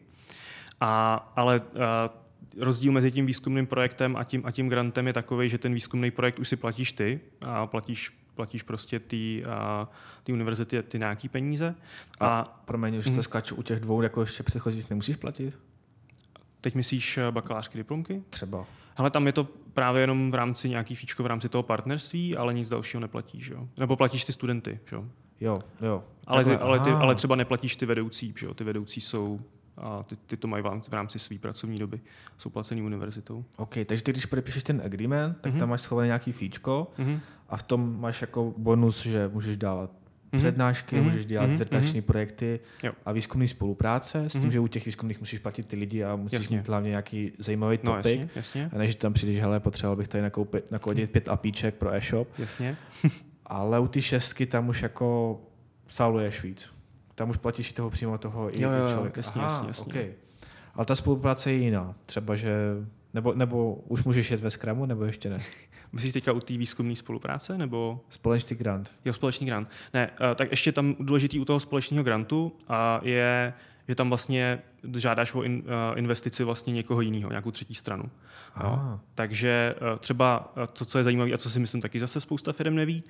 A, ale a, rozdíl mezi tím výzkumným projektem a tím, a tím grantem je takový, že ten výzkumný projekt už si platíš ty a platíš platíš prostě ty ty univerzity ty nějaký peníze. A, a promiň, už mm. to skáču u těch dvou, jako ještě předchozích nemusíš platit? Teď myslíš eh, bakalářské diplomky? Třeba. Ale tam je to právě jenom v rámci nějaký fíčko v rámci toho partnerství, ale nic dalšího neplatíš, jo? Nebo platíš ty studenty, jo? Jo, jo. Ale, ty, ale, ty, ale třeba neplatíš ty vedoucí, jo? Ty vedoucí jsou a ty, ty to mají v rámci své pracovní doby. Jsou placený univerzitou. OK, takže ty, když podepíšeš ten agreement, tak mm-hmm. tam máš schované nějaký fíčko mm-hmm. a v tom máš jako bonus, že můžeš dávat mm-hmm. přednášky, mm-hmm. můžeš dělat mm-hmm. dizertační mm-hmm. projekty jo. a výzkumné spolupráce s tím, mm-hmm. že u těch výzkumných musíš platit ty lidi a musíš jasně. mít hlavně nějaký zajímavý no, topik. Jasně, jasně. A než tam přijdeš, hele, potřeboval bych tady nakoupit, nakodit pět apíček pro e-shop. Jasně. *laughs* Ale u ty šestky tam už jako saluješ víc. Tam už platíš i toho přímo toho jo, jo, člověka. Jasně, Aha, jasně, jasně. Okay. Ale ta spolupráce je jiná. Třeba, že nebo, nebo už můžeš jet ve Scrumu, nebo ještě ne? *laughs* Myslíš teďka u té výzkumné spolupráce? nebo Společný grant. Jo, společný grant. Ne, uh, tak ještě tam důležitý u toho společného grantu a je, že tam vlastně žádáš o in, uh, investici vlastně někoho jiného, nějakou třetí stranu. No. Takže uh, třeba to, co je zajímavé a co si myslím taky zase spousta firm neví,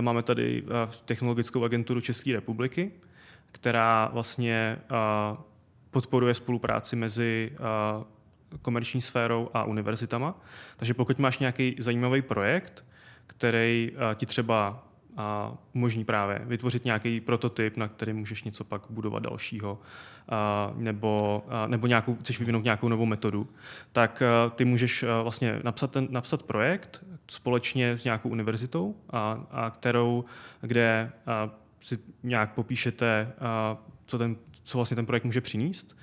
máme tady technologickou agenturu České republiky, která vlastně podporuje spolupráci mezi komerční sférou a univerzitama. Takže pokud máš nějaký zajímavý projekt, který uh, ti třeba a umožní právě vytvořit nějaký prototyp, na který můžeš něco pak budovat dalšího, a, nebo, a, nebo nějakou, chceš vyvinout nějakou novou metodu, tak ty můžeš vlastně napsat, ten, napsat projekt společně s nějakou univerzitou, a, a kterou, kde a, si nějak popíšete, a, co, ten, co vlastně ten projekt může přinést.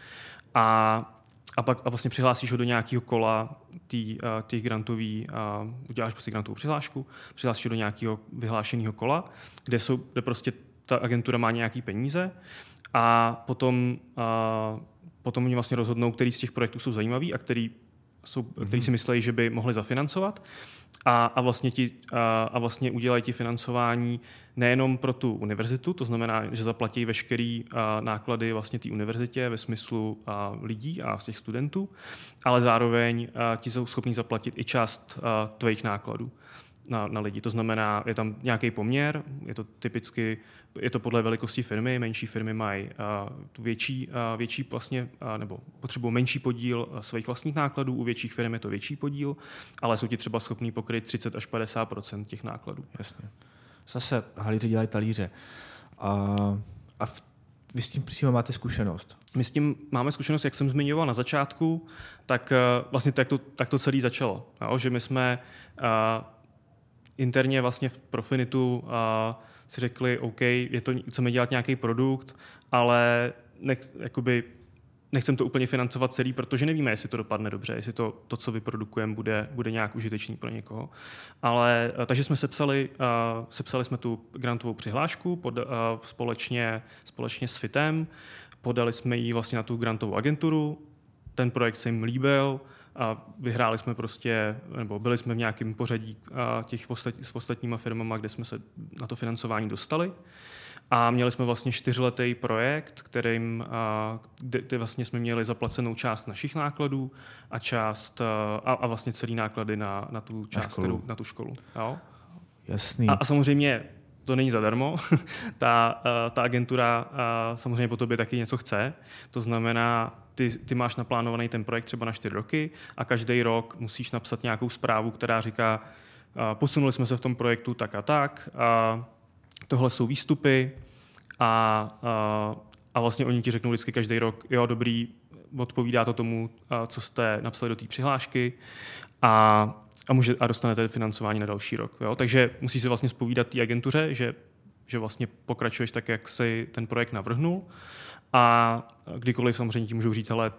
A a pak a vlastně přihlásíš ho do nějakého kola těch grantový, uděláš prostě grantovou přihlášku, přihlásíš ho do nějakého vyhlášeného kola, kde, jsou, kde prostě ta agentura má nějaký peníze a potom, a potom oni vlastně rozhodnou, který z těch projektů jsou zajímavý a který, jsou, mm-hmm. který si myslí, že by mohli zafinancovat a, a, vlastně, ti, a, a vlastně udělají ti financování nejenom pro tu univerzitu, to znamená, že zaplatí veškeré náklady vlastně té univerzitě ve smyslu a, lidí a z těch studentů, ale zároveň a, ti jsou schopni zaplatit i část a, tvých nákladů na, na lidi. To znamená, je tam nějaký poměr, je to typicky, je to podle velikosti firmy, menší firmy mají uh, tu větší, uh, větší vlastně, uh, nebo potřebují menší podíl uh, svých vlastních nákladů, u větších firm je to větší podíl, ale jsou ti třeba schopní pokryt 30 až 50% těch nákladů. Jasně. Zase halíři dělají talíře. A, a v, vy s tím přímo máte zkušenost? My s tím máme zkušenost, jak jsem zmiňoval na začátku, tak vlastně tak to, tak to celé začalo. Jo? Že my jsme uh, interně vlastně v Profinitu a si řekli, OK, je to, chceme dělat nějaký produkt, ale nech, jakoby, nechcem to úplně financovat celý, protože nevíme, jestli to dopadne dobře, jestli to, to co vyprodukujeme, bude, bude nějak užitečný pro někoho. Ale, takže jsme sepsali, uh, sepsali jsme tu grantovou přihlášku pod, uh, společně, společně s FITem, podali jsme ji vlastně na tu grantovou agenturu, ten projekt se jim líbil, a vyhráli jsme prostě, nebo byli jsme v nějakém pořadí těch ostatní, s ostatníma firmama, kde jsme se na to financování dostali. A měli jsme vlastně čtyřletý projekt, kterým, kde, kde vlastně jsme měli zaplacenou část našich nákladů a část a, a vlastně celý náklady na, na tu část, na, kterou, na tu školu. Jo? Jasný. A, a samozřejmě to není zadarmo. *laughs* ta, ta agentura samozřejmě po tobě taky něco chce. To znamená, ty, ty máš naplánovaný ten projekt třeba na čtyři roky a každý rok musíš napsat nějakou zprávu, která říká, posunuli jsme se v tom projektu tak a tak, a tohle jsou výstupy a, a, a vlastně oni ti řeknou vždycky každý rok, jo, dobrý, odpovídá to tomu, co jste napsali do té přihlášky a, a, může, a dostanete financování na další rok. Jo? Takže musíš se vlastně spovídat té agentuře, že, že vlastně pokračuješ tak, jak si ten projekt navrhnul a kdykoliv samozřejmě ti můžou říct, ale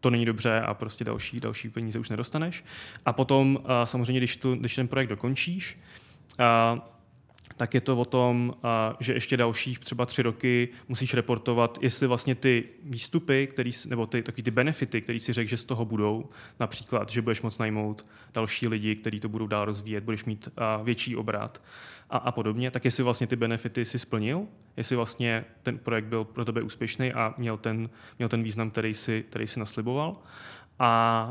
to není dobře a prostě další, další peníze už nedostaneš. A potom samozřejmě, když, tu, když ten projekt dokončíš, tak je to o tom, že ještě dalších třeba tři roky musíš reportovat, jestli vlastně ty výstupy, který, nebo ty, taky ty benefity, které si řekl, že z toho budou, například, že budeš moct najmout další lidi, kteří to budou dál rozvíjet, budeš mít větší obrat a, a podobně, tak jestli vlastně ty benefity si splnil, jestli vlastně ten projekt byl pro tebe úspěšný a měl ten, měl ten význam, který si, který si nasliboval. A,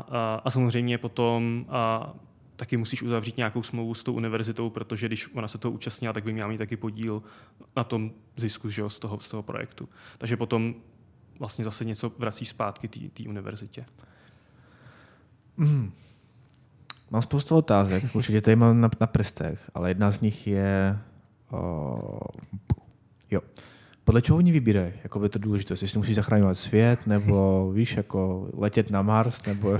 a, a samozřejmě potom a, taky musíš uzavřít nějakou smlouvu s tou univerzitou, protože když ona se toho účastnila, tak by měla mít taky podíl na tom zisku že jo, z, toho, z toho projektu. Takže potom vlastně zase něco vrací zpátky té univerzitě. Mm. Mám spoustu otázek, *laughs* určitě tady mám na, na prstech, ale jedna z nich je... Uh, jo. Podle čeho oni vybírají? Jako by to důležité, jestli musí zachraňovat svět, nebo *laughs* víš, jako letět na Mars, nebo...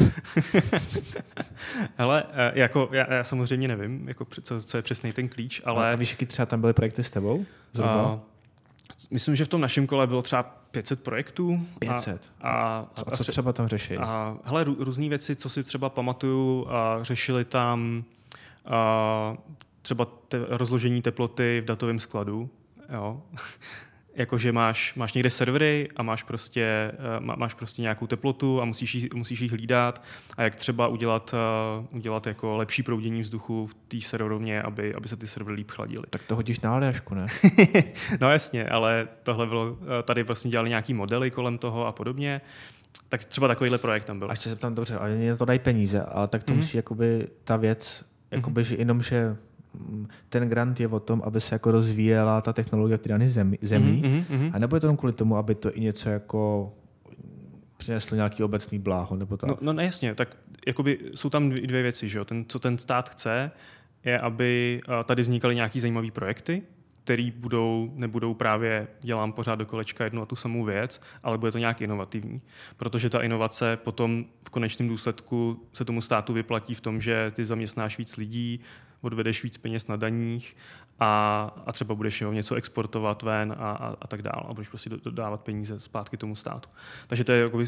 *laughs* Hele, eh, jako já, já samozřejmě nevím, jako, co, co je přesný ten klíč, ale... A víš, jaký třeba tam byly projekty s tebou? Zhruba? Uh, myslím, že v tom našem kole bylo třeba 500 projektů. 500? A, a, a co třeba tam řeší? A, hele, různé věci, co si třeba pamatuju, a řešili tam a, třeba te, rozložení teploty v datovém skladu. Jo. Jakože máš, máš někde servery a máš prostě, eh, má, máš prostě nějakou teplotu a musíš jí, musíš jí hlídat a jak třeba udělat, uh, udělat jako lepší proudění vzduchu v té serverovně, aby, aby se ty servery líp chladily. Tak to hodíš na Aljašku, ne? *laughs* no jasně, ale tohle bylo, eh, tady vlastně dělali nějaký modely kolem toho a podobně. Tak třeba takovýhle projekt tam byl. A ještě se tam dobře, ale na to dají peníze, ale tak to mm-hmm. musí jakoby ta věc, jakoby, mm-hmm. že jenom, že ten grant je o tom, aby se jako rozvíjela ta technologie v dané zemi, zemí, mm-hmm, a nebo je to jenom kvůli tomu, aby to i něco jako přineslo nějaký obecný bláho, nebo tak? No, no ne, jasně, tak jakoby jsou tam dvě věci, že jo? Ten, co ten stát chce, je, aby tady vznikaly nějaké zajímavé projekty, který budou, nebudou právě dělám pořád do kolečka jednu a tu samou věc, ale bude to nějak inovativní. Protože ta inovace potom v konečném důsledku se tomu státu vyplatí v tom, že ty zaměstnáš víc lidí, odvedeš víc peněz na daních a, a třeba budeš jo, něco exportovat ven a, a, a tak dále a budeš prostě dodávat peníze zpátky tomu státu. Takže to je jakoby,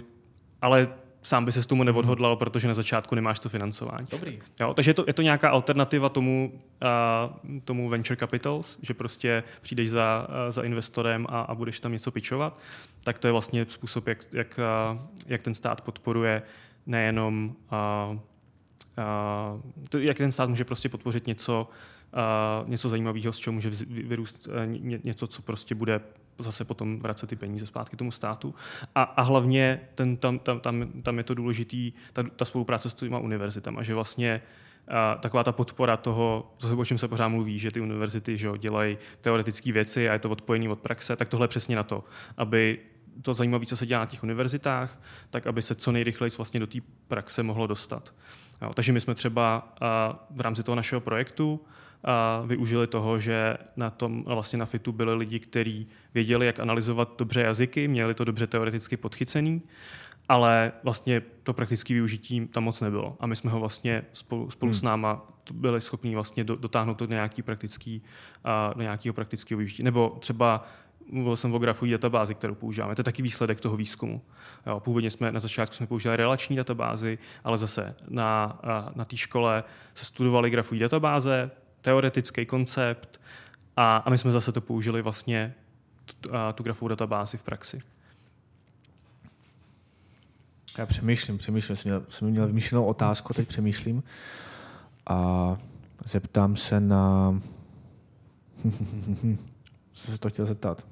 ale sám by se s tomu neodhodlal, protože na začátku nemáš to financování. Dobrý. Jo, takže je to, je to nějaká alternativa tomu, uh, tomu venture capitals, že prostě přijdeš za, uh, za investorem a, a budeš tam něco pičovat, tak to je vlastně způsob, jak, jak, uh, jak ten stát podporuje nejenom uh, uh, to, jak ten stát může prostě podpořit něco, uh, něco zajímavého, z čeho může vyrůst uh, něco, co prostě bude zase potom vracet ty peníze zpátky tomu státu. A, a hlavně ten, tam, tam, tam, tam je to důležitý, ta, ta spolupráce s těma univerzitama, že vlastně a taková ta podpora toho, o čem se pořád mluví, že ty univerzity že jo, dělají teoretické věci a je to odpojení od praxe, tak tohle je přesně na to, aby to zajímavé, co se dělá na těch univerzitách, tak aby se co nejrychleji vlastně do té praxe mohlo dostat. Jo, takže my jsme třeba v rámci toho našeho projektu a využili toho, že na tom vlastně na FITu byli lidi, kteří věděli, jak analyzovat dobře jazyky, měli to dobře teoreticky podchycený, ale vlastně to praktické využití tam moc nebylo. A my jsme ho vlastně spolu, spolu hmm. s náma byli schopni vlastně dotáhnout to do, nějaký praktický, do nějakého praktického využití. Nebo třeba mluvil jsem o grafové databázi, kterou používáme. To je taky výsledek toho výzkumu. Jo, původně jsme na začátku jsme používali relační databázy, ale zase na, na té škole se studovaly grafové databáze, teoretický koncept a, a my jsme zase to použili vlastně tu, tu grafovou databázi v praxi. Já přemýšlím, přemýšlím, jsem měl, jsem měl vymýšlenou otázku, teď přemýšlím a zeptám se na... *laughs* Co se to chtěl zeptat?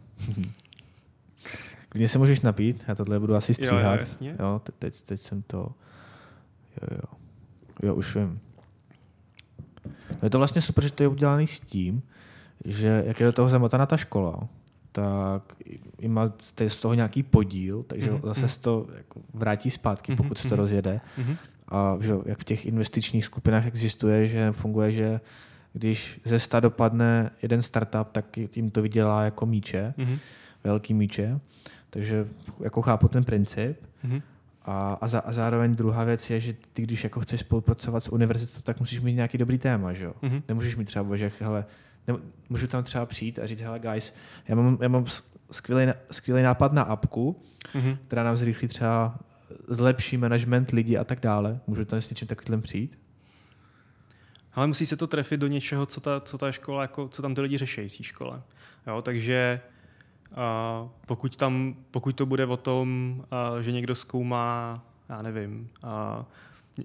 Kde se můžeš napít, já tohle budu asi stříhat. Jo, jo, jasně. jo teď, teď jsem to... Jo, jo. Jo, už vím. No je to vlastně super, že to je udělané s tím, že jak je do toho zamotaná ta škola, tak i má z toho nějaký podíl, takže mm-hmm. zase se to jako vrátí zpátky, pokud mm-hmm. se to mhm. rozjede. Mm-hmm. A že, jak v těch investičních skupinách existuje, že funguje, že když ze sta dopadne jeden startup, tak tím to vydělá jako míče, mm-hmm. velký míče. Takže jako chápu ten princip. Mm-hmm. A, a, za, a zároveň druhá věc je, že ty, když jako chceš spolupracovat s univerzitou, tak musíš mít nějaký dobrý téma, že jo? Mm-hmm. Nemůžeš mít třeba, že hele, ne, můžu tam třeba přijít a říct, hele guys, já mám, já mám skvělý, skvělý nápad na apku, mm-hmm. která nám zrychlí třeba zlepší management lidí a tak dále. Můžu tam s něčím takovým přijít? Ale musí se to trefit do něčeho, co ta, co ta škola, jako, co tam ty lidi řeší v té škole. Jo, takže a pokud, tam, pokud to bude o tom, a, že někdo zkoumá, já nevím, a,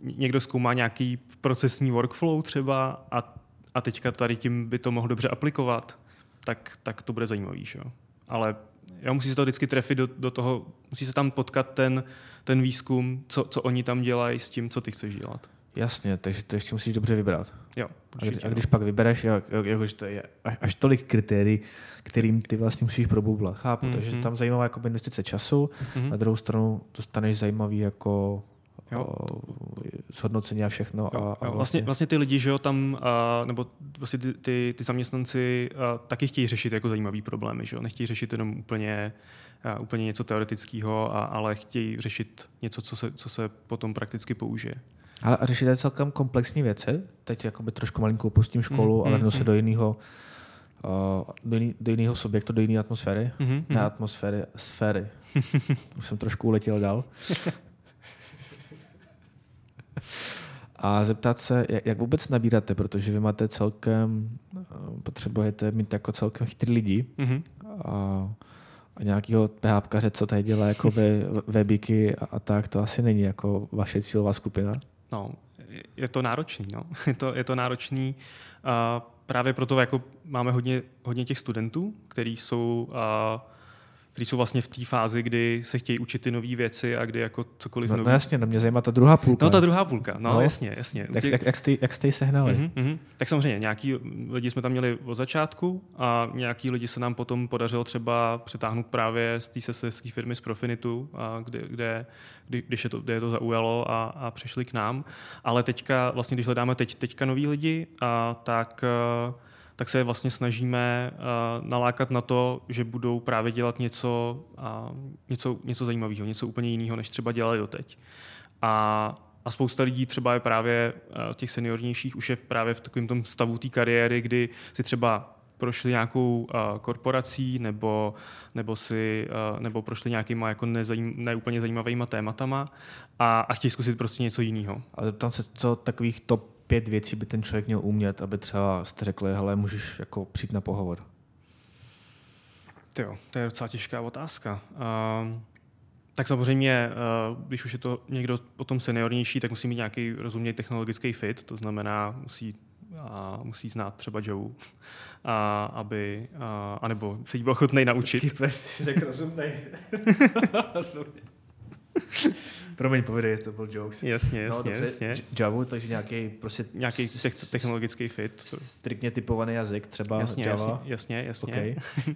někdo zkoumá nějaký procesní workflow třeba a, a teďka tady tím by to mohl dobře aplikovat, tak, tak to bude zajímavý. Že? Ale já musí se to vždycky trefit do, do toho, musí se tam potkat ten, ten výzkum, co, co oni tam dělají s tím, co ty chceš dělat. Jasně, takže to ještě musíš dobře vybrat. Jo, určitě, a, když, a když pak vybereš, jak, jak, jak, to je až, až tolik kritérií, kterým ty vlastně musíš proboublat. Chápu, mm-hmm. takže tam zajímavá jako investice času, mm-hmm. na druhou stranu dostaneš zajímavý jako jo. zhodnocení a všechno. Jo, a, a vlastně, vlastně, vlastně ty lidi, že jo, tam, a, nebo vlastně ty, ty, ty zaměstnanci a, taky chtějí řešit jako zajímavý problémy, že jo, nechtějí řešit jenom úplně, a, úplně něco teoretického, a, ale chtějí řešit něco, co se, co se potom prakticky použije. Ale řešíte celkem komplexní věci. Teď jakoby trošku malinkou opustím školu, mm, ale mm, se mm. do jiného uh, do, jiný, do jiného subjektu, do jiné atmosféry. Mm-hmm. Ne atmosféry, sféry. *laughs* Už jsem trošku uletěl dál. A zeptat se, jak, jak vůbec nabíráte, protože vy máte celkem, potřebujete mít jako celkem chytrý lidi mm-hmm. a, a nějakého PHPkaře, co tady dělá jako webíky a, a tak, to asi není jako vaše cílová skupina. No, je to náročný, no. *laughs* Je to, je to náročný. Uh, právě proto jako máme hodně, hodně těch studentů, kteří jsou uh, kteří jsou vlastně v té fázi, kdy se chtějí učit ty nové věci a kdy jako cokoliv no, nový. No jasně, no mě zajímá ta druhá půlka. No ta druhá půlka, no, no jasně, jasně. Jak, jak, jak, jste, jak jste ji sehnali? Uh-huh, uh-huh. Tak samozřejmě, nějaký lidi jsme tam měli od začátku a nějaký lidi se nám potom podařilo třeba přetáhnout právě z té sesterské firmy z Profinitu, a kde, kde, kdy, když je to, kde je to zaujalo a, a přišli k nám. Ale teďka, vlastně když hledáme teď, teďka nový lidi, a tak uh, tak se vlastně snažíme uh, nalákat na to, že budou právě dělat něco, něco, něco zajímavého, něco úplně jiného, než třeba dělali doteď. A, a spousta lidí třeba je právě uh, těch seniornějších už je právě v takovém tom stavu té kariéry, kdy si třeba prošli nějakou uh, korporací nebo, nebo, si, uh, nebo prošli nějakýma jako nezajím, neúplně zajímavýma tématama a, a chtějí zkusit prostě něco jiného. Ale tam se, co takových top pět věcí by ten člověk měl umět, aby třeba jste řekli, hele, můžeš jako přijít na pohovor? Jo, to je docela těžká otázka. Uh, tak samozřejmě, uh, když už je to někdo potom seniornější, tak musí mít nějaký rozumný technologický fit, to znamená, musí a musí znát třeba Joe, a, aby, a, anebo se jí byl ochotný naučit. Ty si řekl rozumný. *laughs* *laughs* *laughs* Promiň, povědej, to byl jokes. Jasně, jasně, no, dobře, jasně. Java, takže nějaký prostě nějaký te- technologický fit. Striktně typovaný jazyk, třeba jasně, Java. Jasně, jasně, jasně. Okay. *laughs*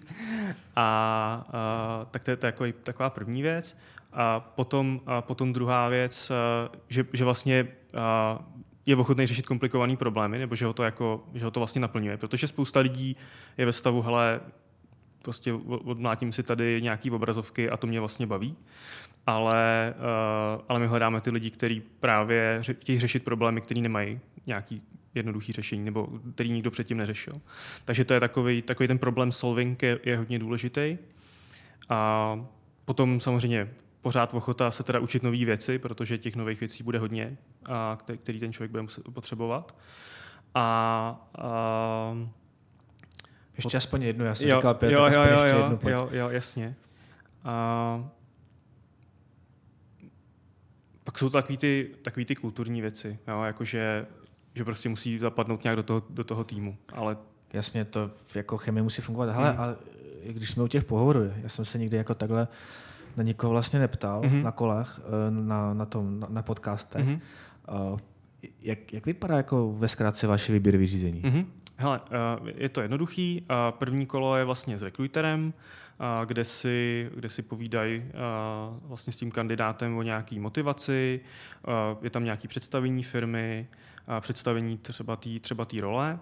a, a, tak to je, takový, taková první věc. A potom, a potom druhá věc, že, že vlastně a, je ochotný řešit komplikované problémy, nebo že ho, to jako, že ho to vlastně naplňuje. Protože spousta lidí je ve stavu, hele, prostě odmlátím si tady nějaký obrazovky a to mě vlastně baví. Ale, uh, ale my hledáme ty lidi, kteří právě chtějí řešit problémy, které nemají nějaký jednoduchý řešení, nebo který nikdo předtím neřešil. Takže to je takový, takový ten problém solving je, je hodně důležitý. A potom samozřejmě pořád ochota se teda učit nové věci, protože těch nových věcí bude hodně, a který ten člověk bude potřebovat. A, a ještě aspoň jednu, já jsem jo, říkal pět, jo, jo, aspoň jo, ještě jo, jednu. Pojď. Jo, jo, jasně. A pak jsou to takový ty, takový ty kulturní věci, jo, jakože že prostě musí zapadnout nějak do toho, do toho týmu. Ale Jasně, to jako chemie musí fungovat. Hele, hmm. a když jsme u těch pohovorů, já jsem se nikdy jako takhle na nikoho vlastně neptal mm-hmm. na kolech, eh, na, na tom, na, na podcastech. Mm-hmm. Jak, jak vypadá jako ve zkrátce vaše výběrové řízení? Mm-hmm. Hele, uh, je to jednoduchý. První kolo je vlastně s rekruterem, kde si, kde si povídají vlastně s tím kandidátem o nějaké motivaci, je tam nějaké představení firmy, představení třeba té třeba role.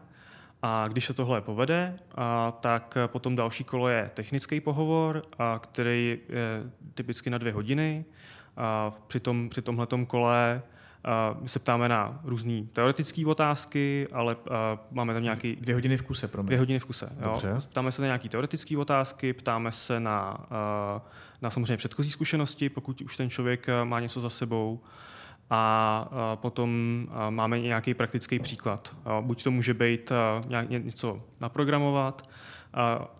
A když se tohle povede, a, tak potom další kolo je technický pohovor, který je typicky na dvě hodiny. A při, tom, při tomhletom kole my se ptáme na různé teoretické otázky, ale máme tam nějaký... Dvě hodiny v kuse, pro mě. Dvě hodiny v kuse, jo. Ptáme se na nějaké teoretické otázky, ptáme se na, na samozřejmě předchozí zkušenosti, pokud už ten člověk má něco za sebou a potom máme nějaký praktický příklad. Buď to může být něco naprogramovat,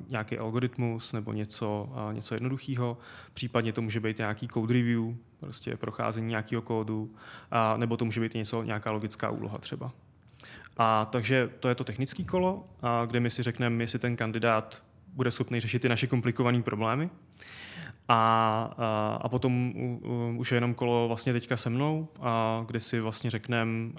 nějaký algoritmus nebo něco, něco jednoduchého, případně to může být nějaký code review, prostě procházení nějakého kódu, nebo to může být něco, nějaká logická úloha třeba. A takže to je to technické kolo, kde my si řekneme, jestli ten kandidát bude schopný řešit ty naše komplikované problémy. A, a, a potom u, už je jenom kolo vlastně teďka se mnou, a, kde si vlastně řekneme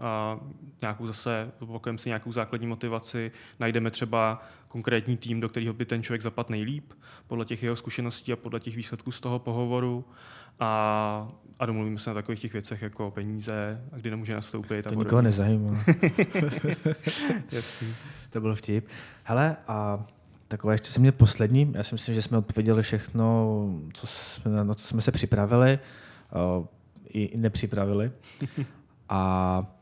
nějakou zase, opakujeme si nějakou základní motivaci, najdeme třeba konkrétní tým, do kterého by ten člověk zapadl nejlíp, podle těch jeho zkušeností a podle těch výsledků z toho pohovoru. A, a domluvíme se na takových těch věcech jako peníze, a kdy nemůže nastoupit. To a nikoho nezajímá. *laughs* Jasný. To byl vtip. Hele, a Takové ještě jsem měl poslední. Já si myslím, že jsme odpověděli všechno, co jsme, na co jsme se připravili uh, i, i nepřipravili. *laughs* A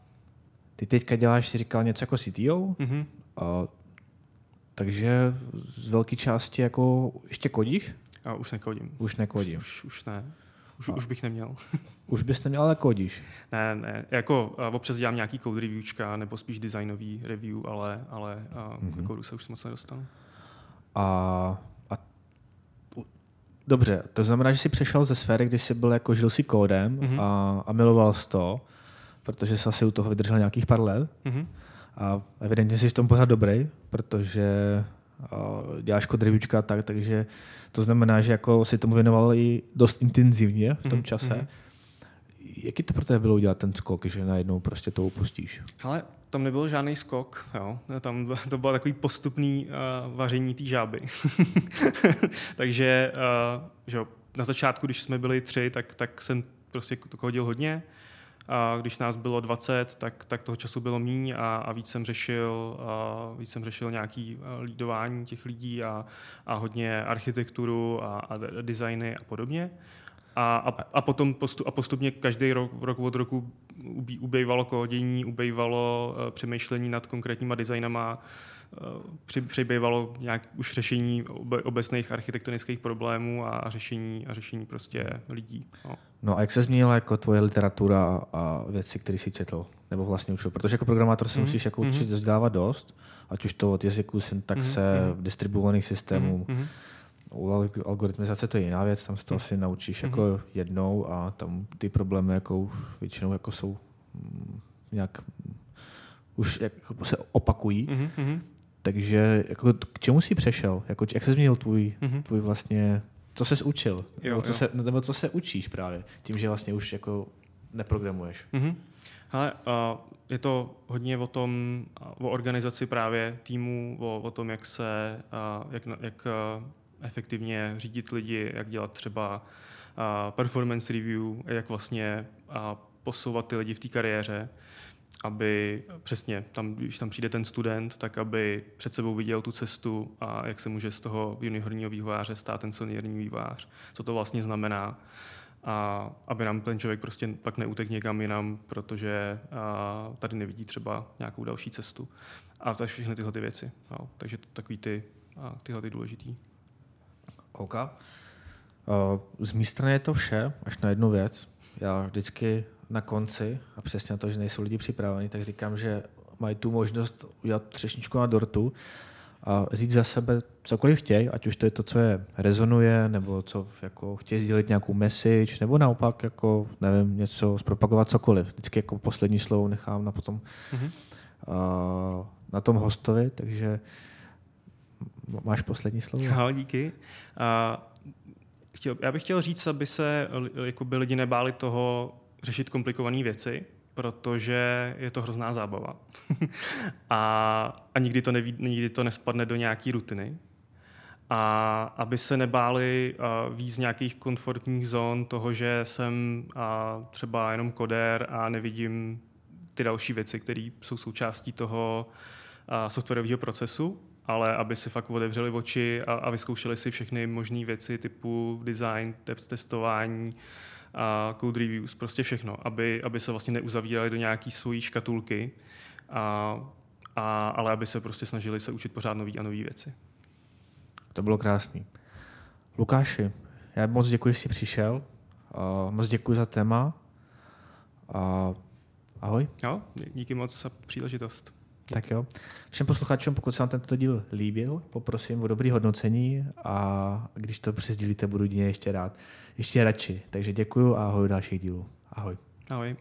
ty teďka děláš, si říkal něco jako CTO, mm-hmm. uh, takže z velké části jako ještě kodíš? A už nekodím. Už nekodím. Už, už, už ne. Už, už bych neměl. *laughs* už bys neměl, ale kodíš. Ne, ne. Jako občas dělám nějaký code reviewčka, nebo spíš designový review, ale, ale mm-hmm. k kódu se už moc nedostanu. A, a dobře, to znamená, že jsi přešel ze sféry, kdy jsi byl jako žil si kódem mm-hmm. a, a miloval jsi to, protože jsi asi u toho vydržel nějakých pár let. Mm-hmm. A evidentně jsi v tom pořád dobrý, protože děláš kod tak, takže to znamená, že jako si tomu věnoval i dost intenzivně v tom mm-hmm. čase. Jaký to pro tebe bylo udělat ten skok, že najednou prostě to upustíš? Ale tam nebyl žádný skok, jo. Tam *laughs* to bylo takový postupný uh, vaření té žáby. *laughs* Takže uh, že na začátku, když jsme byli tři, tak, tak jsem prostě to hodil hodně. A když nás bylo 20, tak, tak toho času bylo míň a, a víc jsem řešil, a víc jsem řešil nějaký lídování těch lidí a, a hodně architekturu a, a designy a podobně. A, a, a potom postup, a postupně každý rok, rok od roku ubývalo kódění, ubývalo uh, přemýšlení nad konkrétníma designama, při, přibývalo nějak už řešení obecných architektonických problémů a řešení, a řešení prostě lidí. No. no a jak se změnila jako tvoje literatura a věci, které jsi četl? Nebo vlastně už, protože jako programátor se mm-hmm. musíš jako určitě mm-hmm. dávat dost, ať už to od jazyků, syntaxe, mm-hmm. distribuovaných systémů. Mm-hmm. U algoritmizace to je jiná věc, tam se to mm-hmm. asi naučíš mm-hmm. jako jednou a tam ty problémy jako většinou jako jsou mm, nějak už jako se opakují. Mm-hmm. Takže jako, k čemu jsi přešel? Jako, jak se změnil tvůj, mm-hmm. tvůj vlastně, co jsi učil? Jo, nebo, co jo. Se, nebo co se učíš právě? Tím, že vlastně už jako neprogramuješ. Mm-hmm. Ale uh, je to hodně o tom, o organizaci právě týmu, o, o tom, jak se, uh, jak, jak uh, efektivně řídit lidi, jak dělat třeba performance review, jak vlastně posouvat ty lidi v té kariéře aby přesně, tam, když tam přijde ten student, tak aby před sebou viděl tu cestu a jak se může z toho juniorního vývojáře stát ten seniorní vývojář, co to vlastně znamená a aby nám ten člověk prostě pak neutek někam jinam, protože a, tady nevidí třeba nějakou další cestu. A to všechny tyhle ty věci. No. Takže to takový ty, a, tyhle ty důležitý. OK. Uh, z mé strany je to vše, až na jednu věc. Já vždycky na konci, a přesně na to, že nejsou lidi připraveni, tak říkám, že mají tu možnost udělat třešničku na dortu a říct za sebe cokoliv chtějí, ať už to je to, co je rezonuje, nebo co jako chtějí sdělit nějakou message, nebo naopak jako, nevím, něco zpropagovat cokoliv. Vždycky jako poslední slovo nechám na potom mm-hmm. uh, na tom hostovi, takže máš poslední slovo? *laughs* Jo, díky. Uh, chtěl, já bych chtěl říct, aby se jako by lidi nebáli toho řešit komplikované věci, protože je to hrozná zábava. *laughs* a, a nikdy, to neví, nikdy to nespadne do nějaké rutiny. A aby se nebáli uh, víc nějakých komfortních zón toho, že jsem uh, třeba jenom koder a nevidím ty další věci, které jsou součástí toho uh, softwarového procesu, ale aby si fakt otevřeli oči a, a vyzkoušeli si všechny možné věci typu design, testování, a code reviews, prostě všechno, aby, aby se vlastně neuzavírali do nějaký svojí škatulky, a, a, ale aby se prostě snažili se učit pořád nové a nové věci. To bylo krásný. Lukáši, já moc děkuji, že jsi přišel. Uh, moc děkuji za téma. Uh, ahoj. Jo, díky moc za příležitost. Tak jo. Všem posluchačům, pokud se vám tento díl líbil, poprosím o dobrý hodnocení a když to přesdílíte, budu ještě rád ještě radši. Takže děkuju a ahoj dalších dílů. Ahoj. Ahoj.